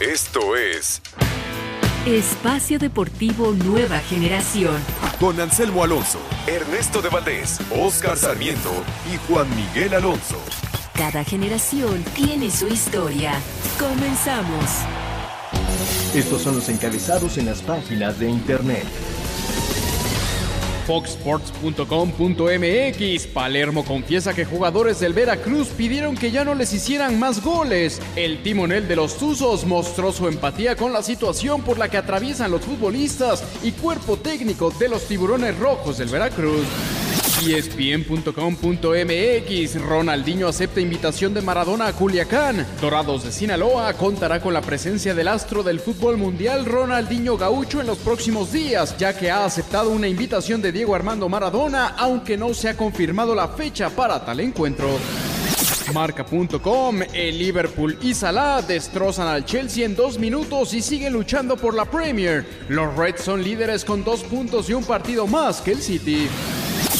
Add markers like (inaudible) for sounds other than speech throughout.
Esto es Espacio Deportivo Nueva Generación. con Anselmo Alonso, Ernesto de Valdés, Oscar Sarmiento y Juan Miguel Alonso. Cada generación tiene su historia. Comenzamos. Estos son los encabezados en las páginas de internet. Foxsports.com.mx Palermo confiesa que jugadores del Veracruz pidieron que ya no les hicieran más goles. El timonel de los Tuzos mostró su empatía con la situación por la que atraviesan los futbolistas y cuerpo técnico de los tiburones rojos del Veracruz. ESPN.com.mx Ronaldinho acepta invitación de Maradona a Culiacán. Dorados de Sinaloa contará con la presencia del astro del fútbol mundial Ronaldinho Gaucho en los próximos días, ya que ha aceptado una invitación de Diego Armando Maradona, aunque no se ha confirmado la fecha para tal encuentro. Marca.com, el Liverpool y Salah destrozan al Chelsea en dos minutos y siguen luchando por la Premier. Los Reds son líderes con dos puntos y un partido más que el City.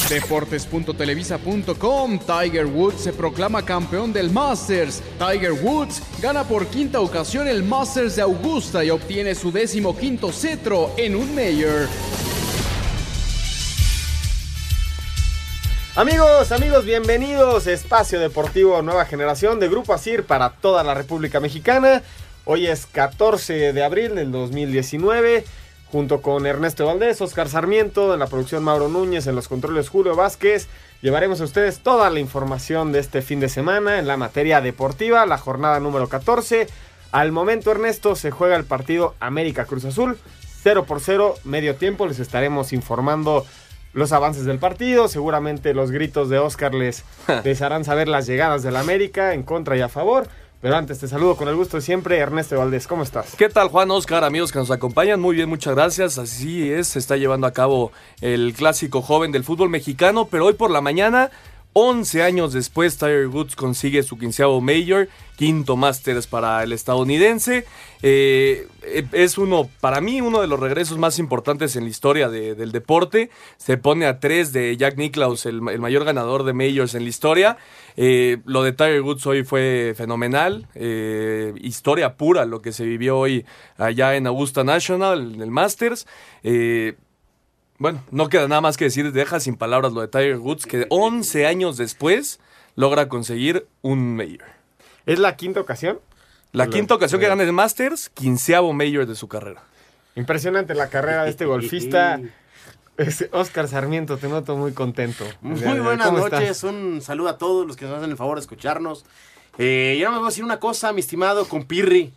Deportes.televisa.com, Tiger Woods se proclama campeón del Masters. Tiger Woods gana por quinta ocasión el Masters de Augusta y obtiene su décimo quinto cetro en un Mayor. Amigos, amigos, bienvenidos. Espacio Deportivo Nueva Generación de Grupo Asir para toda la República Mexicana. Hoy es 14 de abril del 2019. Junto con Ernesto Valdés, Oscar Sarmiento, en la producción Mauro Núñez, en los controles Julio Vázquez, llevaremos a ustedes toda la información de este fin de semana en la materia deportiva, la jornada número 14. Al momento, Ernesto, se juega el partido América Cruz Azul, 0 por 0, medio tiempo. Les estaremos informando los avances del partido. Seguramente los gritos de Oscar les, (laughs) les harán saber las llegadas del América en contra y a favor. Pero antes te saludo con el gusto de siempre, Ernesto Valdés. ¿Cómo estás? ¿Qué tal Juan Oscar, amigos que nos acompañan? Muy bien, muchas gracias. Así es, se está llevando a cabo el clásico joven del fútbol mexicano, pero hoy por la mañana, 11 años después, Tiger Woods consigue su quinceavo Major, quinto Masters para el estadounidense. Eh, es uno, para mí, uno de los regresos más importantes en la historia de- del deporte. Se pone a tres de Jack Nicklaus, el, mayor ganador de Majors en la historia. Eh, lo de Tiger Woods hoy fue fenomenal. eh, historia pura lo que se vivió hoy allá en Augusta National, en el Masters. Eh, bueno, no queda nada más que decir, deja sin palabras lo de Tiger Woods, que 11 años después logra conseguir un Major. ¿Es la quinta ocasión? La Lo- quinta ocasión que gana el Masters, quinceavo Major de su carrera. Impresionante la carrera de este (laughs) golfista. Es Oscar Sarmiento, te noto muy contento. Muy ¿Cómo buenas estás? noches, un saludo a todos los que nos hacen el favor de escucharnos. Eh, ya me voy a decir una cosa, mi estimado compirri.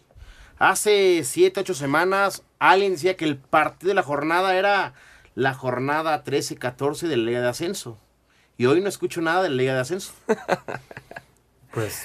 Hace 7, 8 semanas alguien decía que el partido de la jornada era la jornada 13-14 de la Liga de Ascenso. Y hoy no escucho nada de la Liga de Ascenso. (laughs) Pues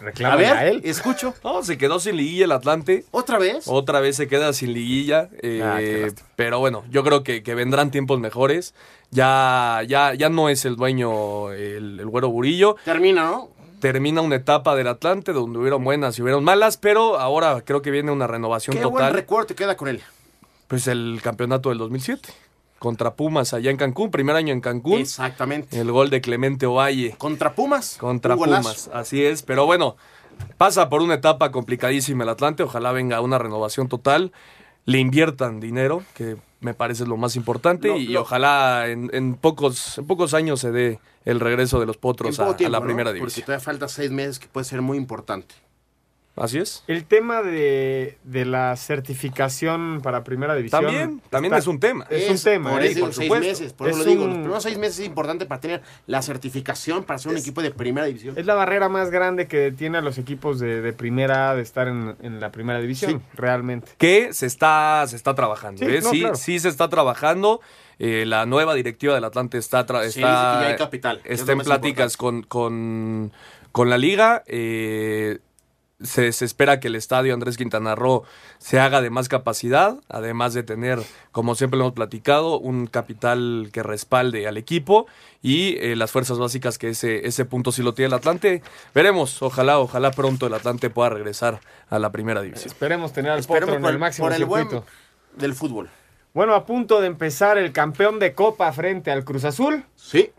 A reclama ver, a él. escucho. No, se quedó sin liguilla el Atlante. ¿Otra vez? Otra vez se queda sin liguilla. eh, Ah, qué pero bueno, yo creo que, que vendrán tiempos mejores. Ya, ya, ya no es el dueño el, el güero Burillo. Termina, ¿no? Termina una etapa del Atlante donde hubieron buenas y hubieron malas, pero ahora creo que viene una renovación Qué buen total. recuerdo te queda con él. Pues el campeonato del 2007 contra Pumas allá en Cancún, primer año en Cancún. Exactamente. El gol de Clemente Ovalle Contra Pumas. contra un golazo. Pumas, así es, pero bueno, pasa por una etapa complicadísima el Atlante, ojalá venga una renovación total, le inviertan dinero, que me parece lo más importante, y lo- ojalá en, en pocos, en pocos años se dé el regreso de los potros a, la ¿no? primera Porque división. todavía falta seis meses que puede ser muy importante. Así es. El tema de, de la certificación para primera división. También, también está- es un tema. Es un tema, Por eh, eso por seis supuesto. meses. Por eso Es lo digo. un- Los primeros seis meses es importante para tener la certificación para ser un equipo de primera división. Es la barrera más grande que detiene a los equipos de, de primera de estar en, en la primera división, Sí. realmente. que se está, se está trabajando. Sí, ¿eh? no, sí, claro. sí se está trabajando. Eh, la nueva directiva del Atlante está, está, ya hay capital, está en pláticas con, con, con la liga. Eh, se, se espera que el estadio Andrés Quintana Roo se haga de más capacidad, además de tener, como siempre lo hemos platicado, un capital que respalde al equipo y eh, las fuerzas básicas que ese, ese punto sí lo tiene el Atlante. Veremos, ojalá, ojalá pronto el Atlante pueda regresar a la primera división. Esperemos tener al Esperemos potro en por el el, máximo por el buen circuito. del fútbol. Bueno, a punto de empezar el campeón de Copa frente al Cruz Azul. Sí,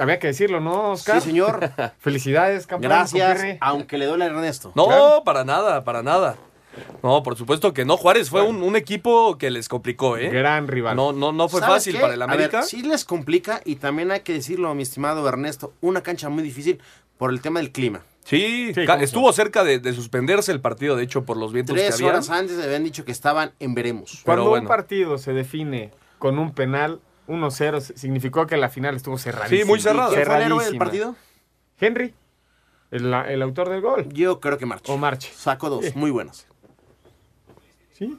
Había que decirlo, ¿no, Oscar? sí, señor. (laughs) Felicidades, campeón. Gracias, aunque le duele a Ernesto. No, Claro. para nada, para nada. No, por supuesto que no. Juárez fue un, un equipo que les complicó, ¿eh? Gran rival. No, no, no fue ¿Sabes fácil qué? para el A ver, América. sí les complica y también hay que decirlo, mi estimado Ernesto, una cancha muy difícil por el tema del clima. Sí, Sí, ca- ¿cómo estuvo cerca de, de suspenderse el partido, de hecho, por los vientos que Tres había. horas antes habían dicho que estaban en veremos. Cuando pero bueno. un partido se define con un penal 1-0, significó que la final estuvo cerradísima. Sí, muy cerrado. ¿Quién fue el héroe del partido? Henry, el, el autor del gol. Yo creo que Marche. O Marche. Sacó dos, Sí. muy buenas. Sí,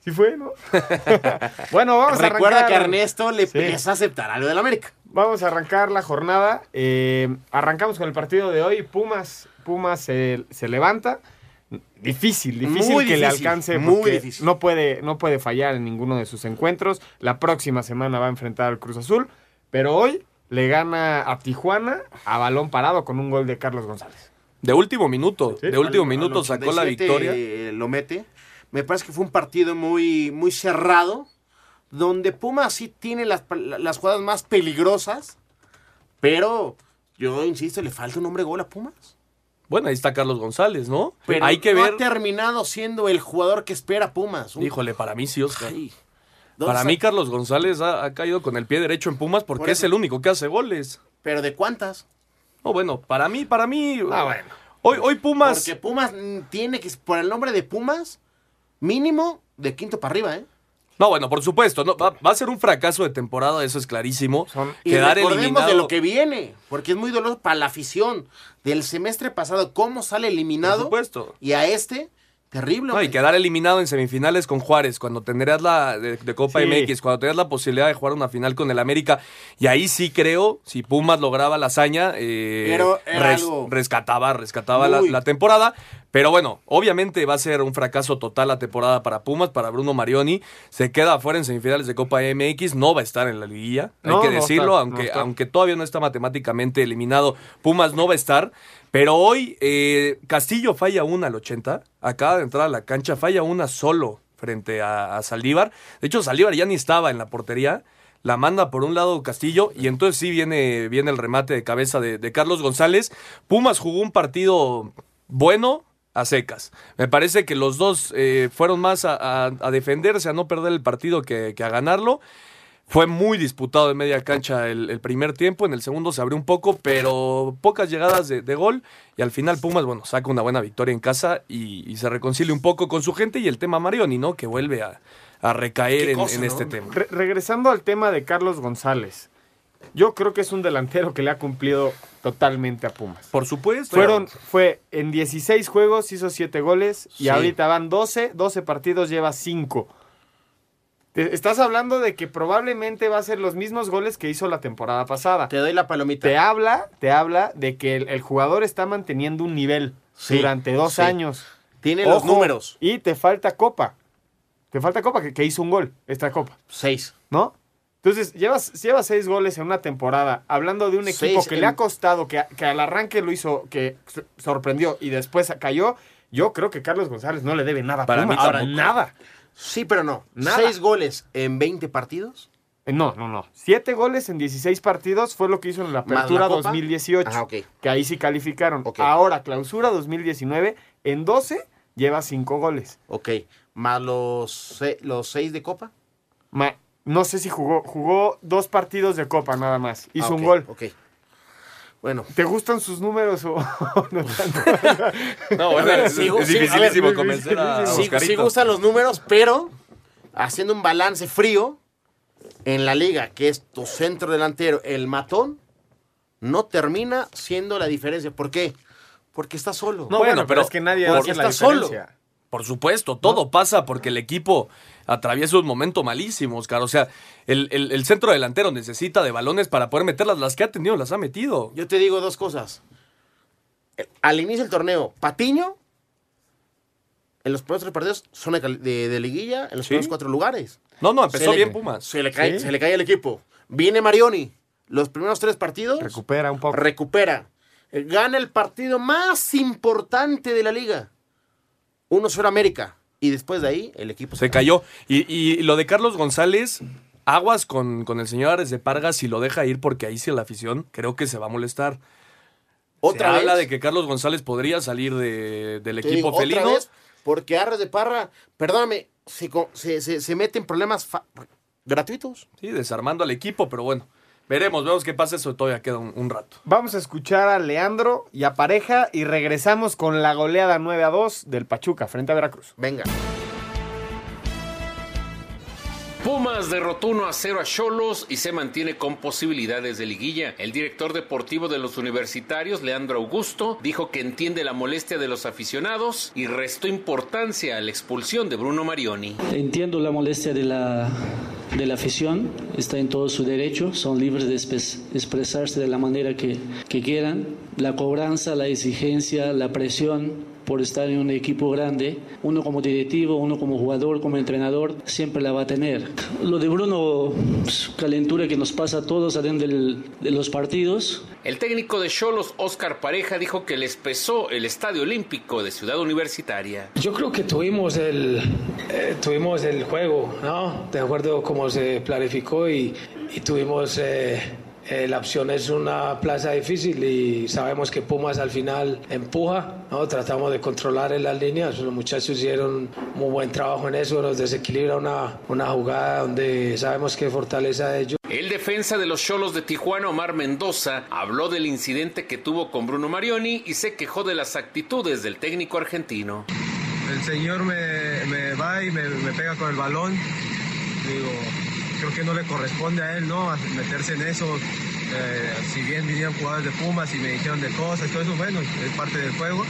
sí fue, ¿no? (laughs) bueno, vamos a Recuerda que Ernesto le Sí. empieza a aceptar algo del América. Vamos a arrancar la jornada. Eh, arrancamos con el partido de hoy. Pumas, Pumas se, se levanta. Difícil, difícil Muy que le alcance muy porque difícil. no puede, no puede fallar en ninguno de sus encuentros. La próxima semana va a enfrentar al Cruz Azul, pero hoy le gana a Tijuana a balón parado con un gol de Carlos González. De último minuto, Sí. de último Al- minuto al sacó la 87, victoria. eh, lo mete. Me parece que fue un partido muy, muy cerrado, donde Pumas sí tiene las, las jugadas más peligrosas, pero yo insisto, le falta un hombre gol a Pumas. Bueno, ahí está Carlos González, ¿no? Pero Hay que no ver. ha terminado siendo el jugador que espera Pumas. Un- Híjole, para mí sí, Oscar. Ay, Para mí, Carlos González ha, ha caído con el pie derecho en Pumas porque Por es el único que hace goles. Pero ¿de cuántas? No, bueno, para mí, para mí. Ah, bueno. Hoy, hoy Pumas. Porque Pumas tiene que, por el nombre de Pumas, mínimo de quinto para arriba, ¿eh? No, bueno, por supuesto. No, va, va a ser un fracaso de temporada, eso es clarísimo. Son- Y Quedar recordemos eliminado. de lo que viene, porque es muy doloroso para la afición. Del semestre pasado, cómo sale Por eliminado. supuesto. Y a este, terrible. No, y quedar eliminado en semifinales con Juárez, cuando tendrías la de, de Copa Sí. MX, cuando tendrías la posibilidad de jugar una final con el América. Y ahí sí creo, si Pumas lograba la hazaña, eh, Pero rescataba, rescataba la, temporada. Pero bueno, obviamente va a ser un fracaso total la temporada para Pumas, para Bruno Marioni. Se queda afuera en semifinales de Copa MX, no va a estar en la liguilla, hay que no decirlo, está, aunque, aunque todavía no está matemáticamente eliminado, Pumas no va a estar. Pero hoy eh, Castillo falla una al 80, acaba de entrar a la cancha, falla una solo frente a, a Saldívar. De hecho, Saldívar ya ni estaba en la portería. La manda por un lado Castillo y entonces sí viene, viene el remate de cabeza de, Carlos González. Pumas jugó un partido bueno a secas. Me parece que los dos eh, fueron más a, defenderse, a no perder el partido que a ganarlo. Fue muy disputado en media cancha el, el primer tiempo, en el segundo se abrió un poco, pero pocas llegadas de, de gol y al final Pumas, bueno, saca una buena victoria en casa y, y se reconcilia un poco con su gente y el tema Marioni, ¿no? Que vuelve a, a recaer en, cosa, en ¿no? este tema. Re- regresando al tema de Carlos González, yo creo que es un delantero que le ha cumplido totalmente a Pumas. Por supuesto. Fueron, fue en 16 juegos, hizo 7 goles y Sí. ahorita van 12, 12 partidos, lleva 5. Estás hablando de que probablemente va a ser los mismos goles que hizo la temporada pasada. Te doy la palomita. Te habla, te habla de que el, el jugador está manteniendo un nivel Sí, durante dos sí. años. Tiene los números. Y te falta Copa. Te falta Copa, que, que hizo un gol, esta Copa, Seis. ¿no? Entonces, llevas, llevas seis goles en una temporada, hablando de un equipo Seis que en- le ha costado, que, al arranque lo hizo, que sorprendió y después cayó. Yo creo que Carlos González no le debe nada a Para Pumas. mí Ahora, tampoco. nada. Sí, pero no. Nada. Seis goles en 20 partidos. Eh, No, no, no. Siete goles en 16 partidos fue lo que hizo en la ¿Más la apertura Copa? 2018. Ah, ok. Que ahí sí calificaron. Ahora, clausura 2019, en 12 lleva cinco goles. Ok. Más los, los seis de Copa. Ma- no sé si jugó, jugó dos partidos de Copa nada más. Hizo Ah, un ok, gol. Bueno. ¿Te gustan sus números o (laughs) no tanto? (laughs) No, bueno, es, Sí, es a ver, dificilísimo es convencer a. Sí, gustan los números, pero haciendo un balance frío en la liga, que es tu centro delantero, el matón, no termina siendo la diferencia. ¿Por qué? Porque está solo. No, Bueno, bueno, pero pero es que nadie porque hace la está solo. diferencia. Por supuesto, todo pasa porque el equipo atraviesa un momento malísimo, Oscar. O sea, el, el- el centro delantero necesita de balones para poder meterlas. Las que ha tenido las ha metido. Yo te digo dos cosas. Eh, Al inicio del torneo, Patiño, en los primeros tres partidos, son de, de- liguilla, en los Sí. primeros cuatro lugares. No, no, empezó Se le- bien Pumas. Se le, cae, Sí. se le cae el equipo. Viene Marioni, los primeros tres partidos, Recupera un poco. recupera. Eh, Gana el partido más importante de la liga. 1-0 América. Y después de ahí, el equipo Se cayó. Y, y lo de Carlos González, aguas con, con el señor Ares de Parga si lo deja ir, porque ahí sí la afición creo que se va a molestar. Otra se vez. habla de que Carlos González podría salir de- del equipo digo, felino. Otra vez, porque Arres de Parra, perdóname, se, se, se, se mete en problemas fa- gratuitos. Sí, desarmando al equipo, pero bueno. Veremos, vemos qué pasa, eso todavía queda un, un rato. Vamos a escuchar a Leandro y a Pareja y regresamos con la goleada 9 a 2 del Pachuca frente a Veracruz. Venga. Pumas derrotó 1 a 0 a Cholos y se mantiene con posibilidades de liguilla. El director deportivo de los universitarios, Leandro Augusto, dijo que entiende la molestia de los aficionados y restó importancia a la expulsión de Bruno Marioni. Entiendo la molestia de la, de la afición, está en todo su derecho, son libres de expresarse de la manera que, que quieran. La cobranza, la exigencia, la presión por estar en un equipo grande, uno como directivo, uno como jugador, como entrenador, siempre la va a tener. Lo de Bruno, pues, calentura que nos pasa a todos adentro del- de los partidos, El técnico de Cholos, Oscar Pareja, dijo que les pesó el Estadio Olímpico de Ciudad Universitaria. Yo creo que tuvimos el, eh, tuvimos el juego, ¿no? De acuerdo cómo se planificó y, y tuvimos eh, eh, la opción. Es una plaza difícil y sabemos que Pumas al final empuja, ¿no? Tratamos de controlar en las líneas. Los muchachos hicieron muy buen trabajo en eso, nos desequilibra una, una jugada donde sabemos que fortaleza de ellos. El defensa de los Cholos de Tijuana, Omar Mendoza, habló del incidente que tuvo con Bruno Marioni y se quejó de las actitudes del técnico argentino. El señor me, me va y me, me pega con el balón. Digo, creo que no le corresponde a él, ¿no? Meterse en eso. Eh, si bien vinieron jugadores de Pumas y me dijeron de cosas, todo eso, bueno, es parte del juego.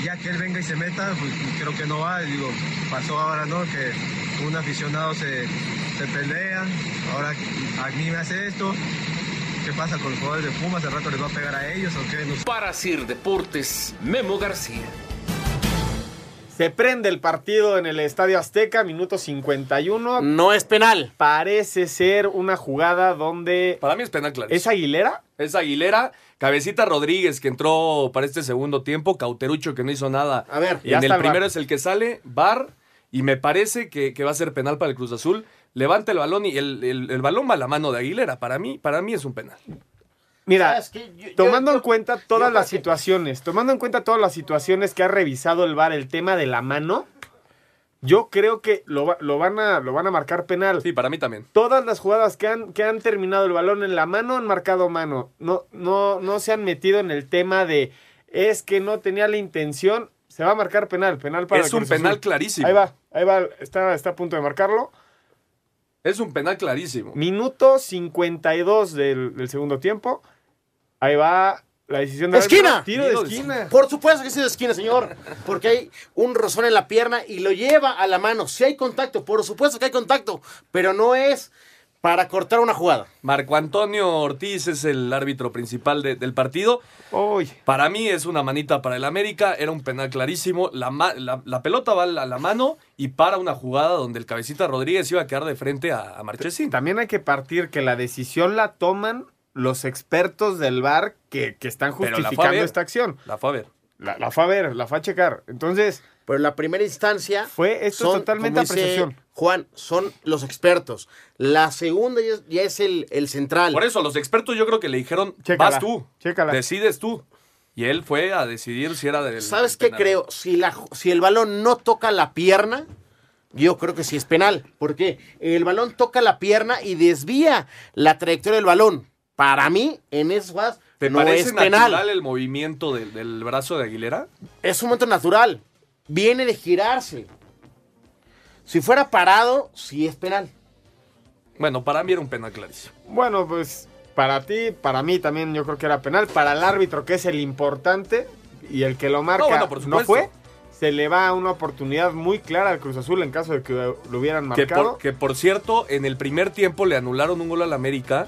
Y ya que él venga y se meta, pues creo que no va. Digo, pasó ahora, ¿no? Que un aficionado se, pelea. Ahora a mí me hace esto. ¿Qué pasa con los jugadores de Pumas? ¿Al rato les va a pegar a ellos o qué? No. Para Sir Deportes, Memo García. Se prende el partido en el Estadio Azteca, minuto 51. No es penal. Parece ser una jugada donde... Para mí es penal clarísimo. ¿Es Aguilera? Es Aguilera, Cabecita Rodríguez que entró para este segundo tiempo, Cauterucho que no hizo nada. A ver, Y ya en el está el primero es el que sale, Bar, y me parece que, que va a ser penal para el Cruz Azul. Levanta el balón y el, el- el balón va a la mano de Aguilera. Para mí, para mí es un penal. Mira, ¿Sabes qué? Yo- yo- tomando yo- en cuenta todas las que- situaciones, tomando en cuenta todas las situaciones que ha revisado el VAR, el tema de la mano, yo creo que lo, lo van, a, lo van a marcar penal. Sí, para mí también. Todas las jugadas que han, que han terminado el balón en la mano han marcado mano. No, no, no se han metido en el tema de es que no tenía la intención. Se va a marcar penal, penal para Es un penal Azul. clarísimo. Ahí va, ahí va, está, está a punto de marcarlo. Es un penal clarísimo. Minuto 52 del, del segundo tiempo. Ahí va la decisión de ¡Esquina! Tiro de Tiro de esquina. Por supuesto que es de esquina, señor. Porque hay un rozón en la pierna y lo lleva a la mano. Si hay contacto, por supuesto que hay contacto. Pero no es para cortar una jugada. Marco Antonio Ortiz es el árbitro principal de- del partido. Para mí es una manita para el América, era un penal clarísimo. La, ma- la- la pelota va a la, la mano y para una jugada donde el cabecita Rodríguez iba a quedar de frente a, a Marchesín. también hay que partir que la decisión la toman los expertos del VAR que, que están justificando ver. esta acción. La fue a ver. La, la fue a ver, la fue a checar. Entonces, Pero en la primera instancia. Fue- esto es totalmente como dice. Juan, son los expertos. La segunda ya es, ya es el, el central. Por eso, los expertos yo creo que le dijeron, Chécala, vas tú, chécala. decides tú. Y él fue a decidir si era del... ¿Sabes del qué penal. creo? Si, la, si el balón no toca la pierna, yo creo que sí es penal. Porque el balón toca la pierna y desvía la trayectoria del balón. Para mí, en esas jugadas, ¿Te no parece es penal. natural el movimiento del, del brazo de Aguilera? Es un momento natural. Viene de girarse. Si fuera parado, sí es penal. Bueno, para mí era un penal clarísimo. bueno, pues para ti, para mí también yo creo que era penal. Para el árbitro, que es el importante y el que lo marca, No, bueno, por fue, se le va una oportunidad muy clara al Cruz Azul en caso de que lo hubieran Que marcado. por, que por cierto, en el primer tiempo le anularon un gol al América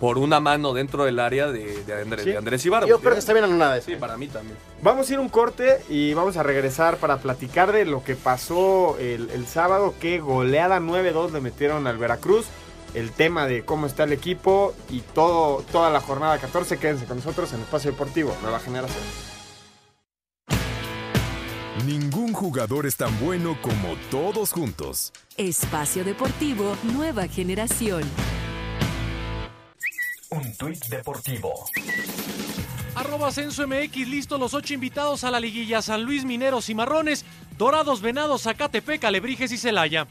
por una mano dentro del área de, de Andrés, Sí. de Andrés Ibarra. Yo creo que está bien anulada esa. Sí, para mí también. Vamos a ir a un corte y vamos a regresar para platicar de lo que pasó el, el sábado, que goleada 9-2 le metieron al Veracruz, el tema de cómo está el equipo y todo, toda la jornada 14. Quédense con nosotros en Espacio Deportivo, Nueva Generación. Ningún jugador es tan bueno como todos juntos. Espacio Deportivo Nueva Generación. Un tuit deportivo. arroba Ascenso MX, listos los ocho invitados a la liguilla San Luis, Mineros y Marrones, Dorados, Venados, Zacatepec, Alebrijes y Celaya.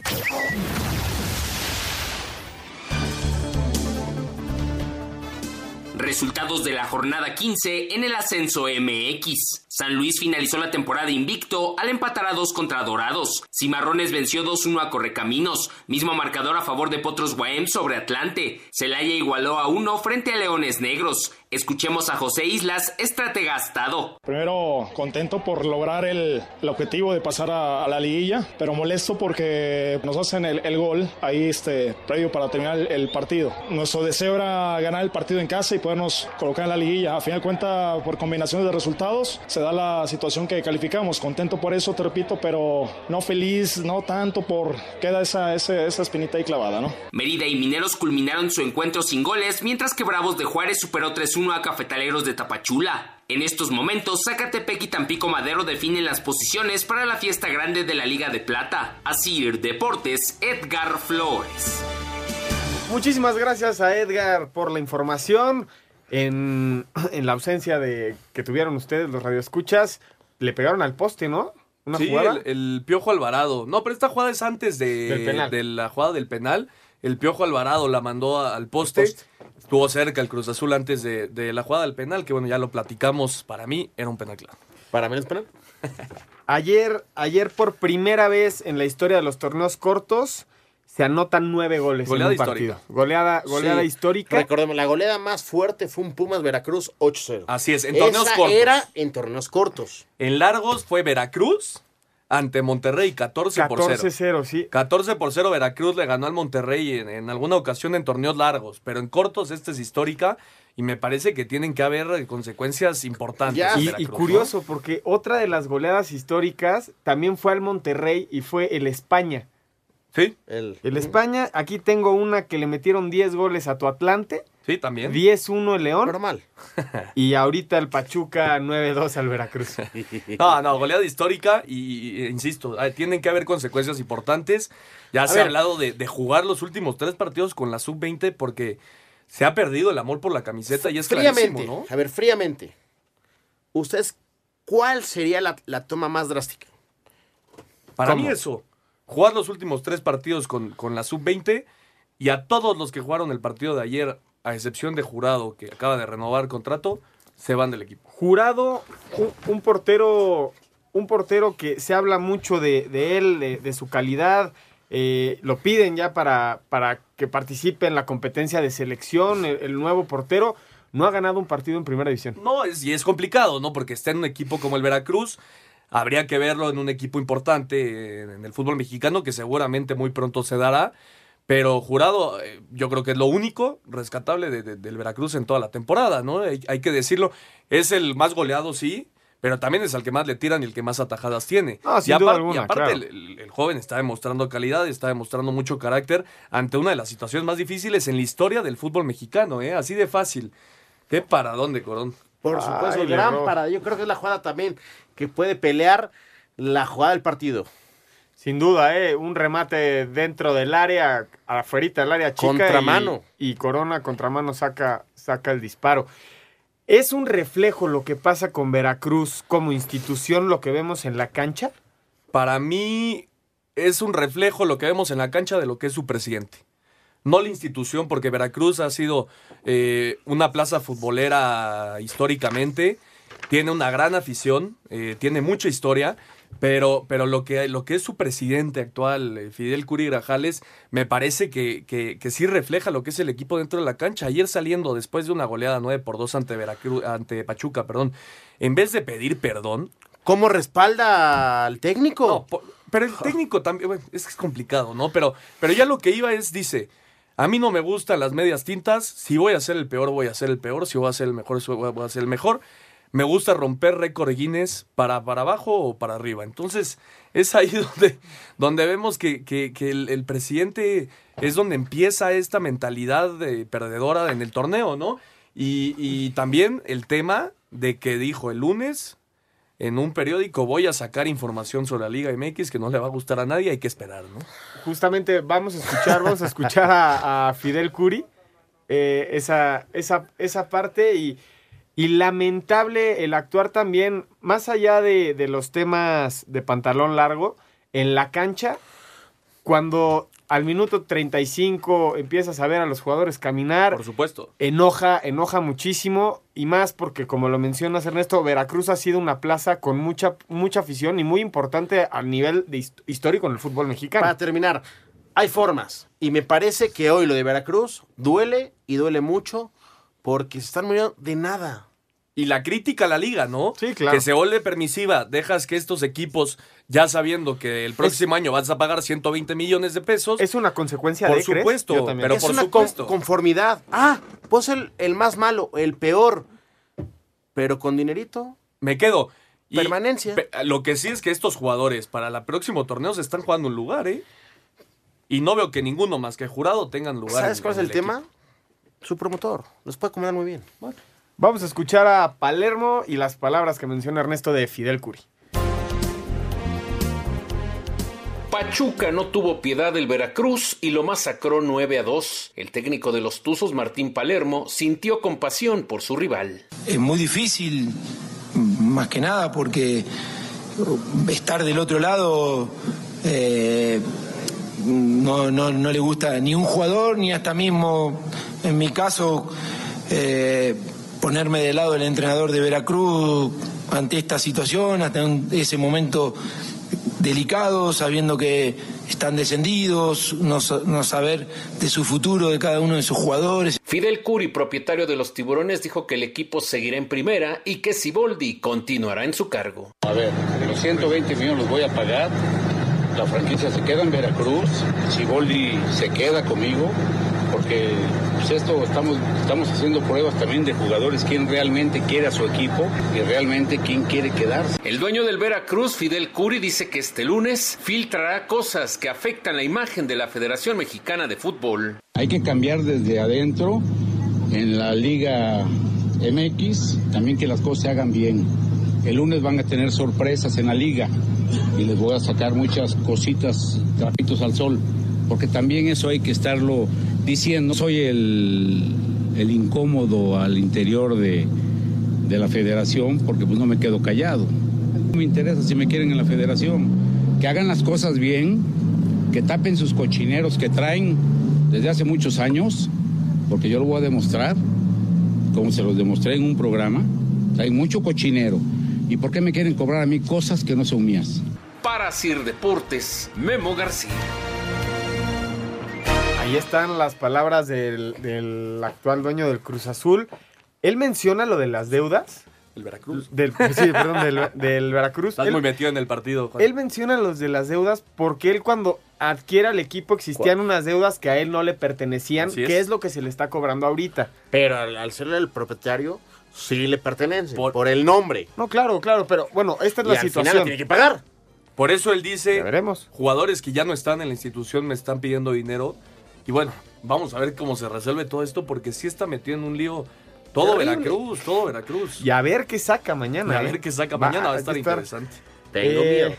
Resultados de la jornada 15 en el ascenso MX. San Luis finalizó la temporada invicto al empatar a dos contra Dorados. Cimarrones venció 2-1 a Correcaminos, mismo marcador a favor de Potros Guaem sobre Atlante. Celaya igualó a 1 frente a Leones Negros. Escuchemos a José Islas, estratega Estado. Primero, contento por lograr el, objetivo de pasar a, la liguilla, pero molesto porque nos hacen el, gol ahí este, previo para terminar el, partido. Nuestro deseo era ganar el partido en casa y podernos colocar en la liguilla. A fin de cuentas, por combinaciones de resultados, se da la situación que calificamos. Contento por eso, te repito, pero no feliz, no tanto por queda esa, esa, esa espinita ahí clavada, ¿no? Mérida y Mineros culminaron su encuentro sin goles, mientras que Bravos de Juárez superó 3-1 a Cafetaleros de Tapachula. En estos momentos, Zacatepec y Tampico Madero definen las posiciones para la fiesta grande de la Liga de Plata. Asir Deportes, Edgar Flores. Muchísimas gracias a Edgar por la información. En, (clears throat) en la ausencia de que tuvieron ustedes los radioescuchas, le pegaron al poste, ¿no? Una sí, jugada. El, el, Piojo Alvarado. No, pero esta jugada es antes de, de la jugada del penal. El Piojo Alvarado la mandó al poste. poste. Estuvo cerca el Cruz Azul antes de, de, la jugada del penal, que bueno, ya lo platicamos. Para mí era un penal claro. ¿Para mí es penal? (laughs) ayer, ayer por primera vez en la historia de los torneos cortos se anotan nueve goles goleada en un histórica. partido. Goleada, goleada Sí. histórica. Recordemos, la goleada más fuerte fue un Pumas Veracruz 8-0. Así es, en torneos Esa cortos. era en torneos cortos. En largos fue Veracruz ante Monterrey, 14 por 0. 14-0, sí. 14 por 0 Veracruz le ganó al Monterrey en, en alguna ocasión en torneos largos, pero en cortos esta es histórica y me parece que tienen que haber consecuencias importantes. Ya, y, Veracruz, y ¿no? curioso, porque otra de las goleadas históricas también fue al Monterrey y fue el España. Sí, El, El España, aquí tengo una que le metieron 10 goles a tu Atlante, sí, también. 10-1 el León normal. (laughs) y ahorita el Pachuca 9-2 al Veracruz. (laughs) No, no, goleada histórica y, insisto, ah, tienen que haber consecuencias importantes. Ya A se ver. ha hablado de, de jugar los últimos tres partidos con la sub-20 porque se ha perdido el amor por la camiseta y es fríamente, clarísimo, ¿no? a ver, fríamente. ¿Ustedes cuál sería la, la toma más drástica? Para ¿Cómo? mí eso, jugar los últimos tres partidos con, con la sub-20 y a todos los que jugaron el partido de ayer, a excepción de Jurado, que acaba de renovar contrato, se van del equipo. Jurado, un, un portero, un portero que se habla mucho de, de él, de, de su calidad. eh, lo piden ya para, para que participe en la competencia de selección, el, el nuevo portero. No ha ganado un partido en primera división. No, es, y es complicado, ¿no? Porque está en un equipo como el Veracruz. Habría que verlo en un equipo importante en el fútbol mexicano, que seguramente muy pronto se dará. Pero jurado, eh, yo creo que es lo único rescatable de- de- del Veracruz en toda la temporada, ¿no? Hay, hay que decirlo. Es el más goleado, sí, pero también es al que más le tiran y el que más atajadas tiene. Ah, sin y, duda alguna, y aparte, claro. el, el- el joven está demostrando calidad, está demostrando mucho carácter ante una de las situaciones más difíciles en la historia del fútbol mexicano, ¿eh? Así de fácil. ¿Qué para dónde, Corón? Por supuesto, Ay, gran erró. parada. Yo creo que es la jugada también que puede pelear la jugada del partido. Sin duda, ¿eh? un remate dentro del área, afuera del área chica. Contramano. Y, y Corona contramano saca, saca el disparo. ¿Es un reflejo lo que pasa con Veracruz como institución, lo que vemos en la cancha? Para mí es un reflejo lo que vemos en la cancha de lo que es su presidente. No la institución, porque Veracruz ha sido eh, una plaza futbolera históricamente, tiene una gran afición, eh, tiene mucha historia, pero, pero lo, que, lo que es su presidente actual, eh, Fidel Curi Grajales, me parece que, que, que sí refleja lo que es el equipo dentro de la cancha. Ayer saliendo después de una goleada 9 por 2 ante, Veracruz, ante Pachuca, perdón, en vez de pedir perdón, ¿Cómo respalda al técnico? no, pero el técnico también, bueno, es que es complicado, ¿no? Pero, pero ya lo que iba es, dice, a mí no me gustan las medias tintas, si voy a ser el peor, voy a ser el peor, si voy a ser el mejor, voy a- ser el mejor. Me gusta romper récord Guinness para, para abajo o para arriba. Entonces, es ahí (laughs) donde, donde vemos que, que- el, presidente es donde empieza esta mentalidad de perdedora en el torneo, ¿no? Y también el tema de que dijo el lunes en un periódico voy a sacar información sobre la Liga MX que no le va a gustar a nadie, hay que esperar, ¿no? Justamente vamos a escuchar, vamos a escuchar a, Fidel Curi, eh, esa, esa, esa parte y, Y lamentable el actuar también, más allá de, de los temas de pantalón largo, en la cancha, cuando al minuto 35 empiezas a ver a los jugadores caminar. Por supuesto. Enoja, enoja muchísimo y más porque como lo mencionas Ernesto, Veracruz ha sido una plaza con mucha, mucha afición y muy importante a nivel de hist- histórico en el fútbol mexicano. Para terminar, hay formas. Y me parece que hoy lo de Veracruz duele y duele mucho porque se están muriendo de nada. Y la crítica a la liga, ¿no? Sí, claro. Que se vuelve permisiva. Dejas que estos equipos, ya sabiendo que el próximo año vas a pagar 120 millones de pesos. Es una consecuencia Por de supuesto, Yo también. pero es por una supuesto. con- conformidad. Ah, vos el, el más malo, el peor. Pero con dinerito. Me quedo. Y Permanencia. pe- Lo que sí es que estos jugadores para el próximo torneo se están jugando un lugar, ¿eh? Y no veo que ninguno más que jurado tengan lugar. ¿Sabes en- cuál es el tema? Su promotor. Los puede acomodar muy bien. Vamos a escuchar a Palermo y las palabras que menciona Ernesto de Fidel Curi. Pachuca no tuvo piedad del Veracruz y lo masacró 9 a 2. El técnico de los Tuzos, Martín Palermo, sintió compasión por su rival. Es muy difícil, más que nada, porque estar del otro lado eh, no, no, no le gusta ni un jugador, ni hasta mismo, en mi caso, eh, ponerme del lado del entrenador de Veracruz ante esta situación, hasta un- ese momento delicado, sabiendo que están descendidos, no, no saber de su futuro de cada uno de sus jugadores. Fidel Curi, propietario de los Tiburones, dijo que el equipo seguirá en primera y que Siboldi continuará en su cargo. A ver, los 120 millones los voy a pagar. La franquicia se queda en Veracruz. Siboldi se queda conmigo. Porque pues esto estamos, estamos haciendo pruebas también de jugadores, quién realmente quiere a su equipo y realmente quién quiere quedarse. El dueño del Veracruz, Fidel Curi, dice que este lunes filtrará cosas que afectan la imagen de la Federación Mexicana de Fútbol. Hay que cambiar desde adentro en la Liga MX, también que las cosas se hagan bien. El lunes van a tener sorpresas en la liga y les voy a sacar muchas cositas, trapitos al sol, porque también eso hay que estarlo diciendo. Soy el, el incómodo al interior de, de la federación porque pues no me quedo callado. No me interesa si me quieren en la federación. Que hagan las cosas bien, que tapen sus cochineros que traen desde hace muchos años, porque yo lo voy a demostrar, como se los demostré en un programa, traen mucho cochinero. ¿Y por qué me quieren cobrar a mí cosas que no son mías? Para Sir Deportes, Memo García. Ahí están las palabras del, del actual dueño del Cruz Azul. Él menciona lo de las deudas. El Veracruz. Del, sí, perdón, del, del Veracruz. Estás Él- muy metido en el partido, Juan. Él menciona los de las deudas porque él cuando adquiere al equipo existían unas deudas que a él no le pertenecían, Así es. que es lo que se le está cobrando ahorita. Pero al, al ser el propietario, sí le pertenece. Por, el nombre. No, claro, claro, pero bueno, esta es Y la al final situación. tiene que pagar. Por eso él dice, veremos. jugadores que ya no están en la institución me están pidiendo dinero. Y bueno, vamos a ver cómo se resuelve todo esto porque sí está metido en un lío todo Terrible. Veracruz, todo Veracruz. Y a ver qué saca mañana. Y a ¿eh? ver qué saca mañana, va a estar interesante. Tengo Eh, miedo.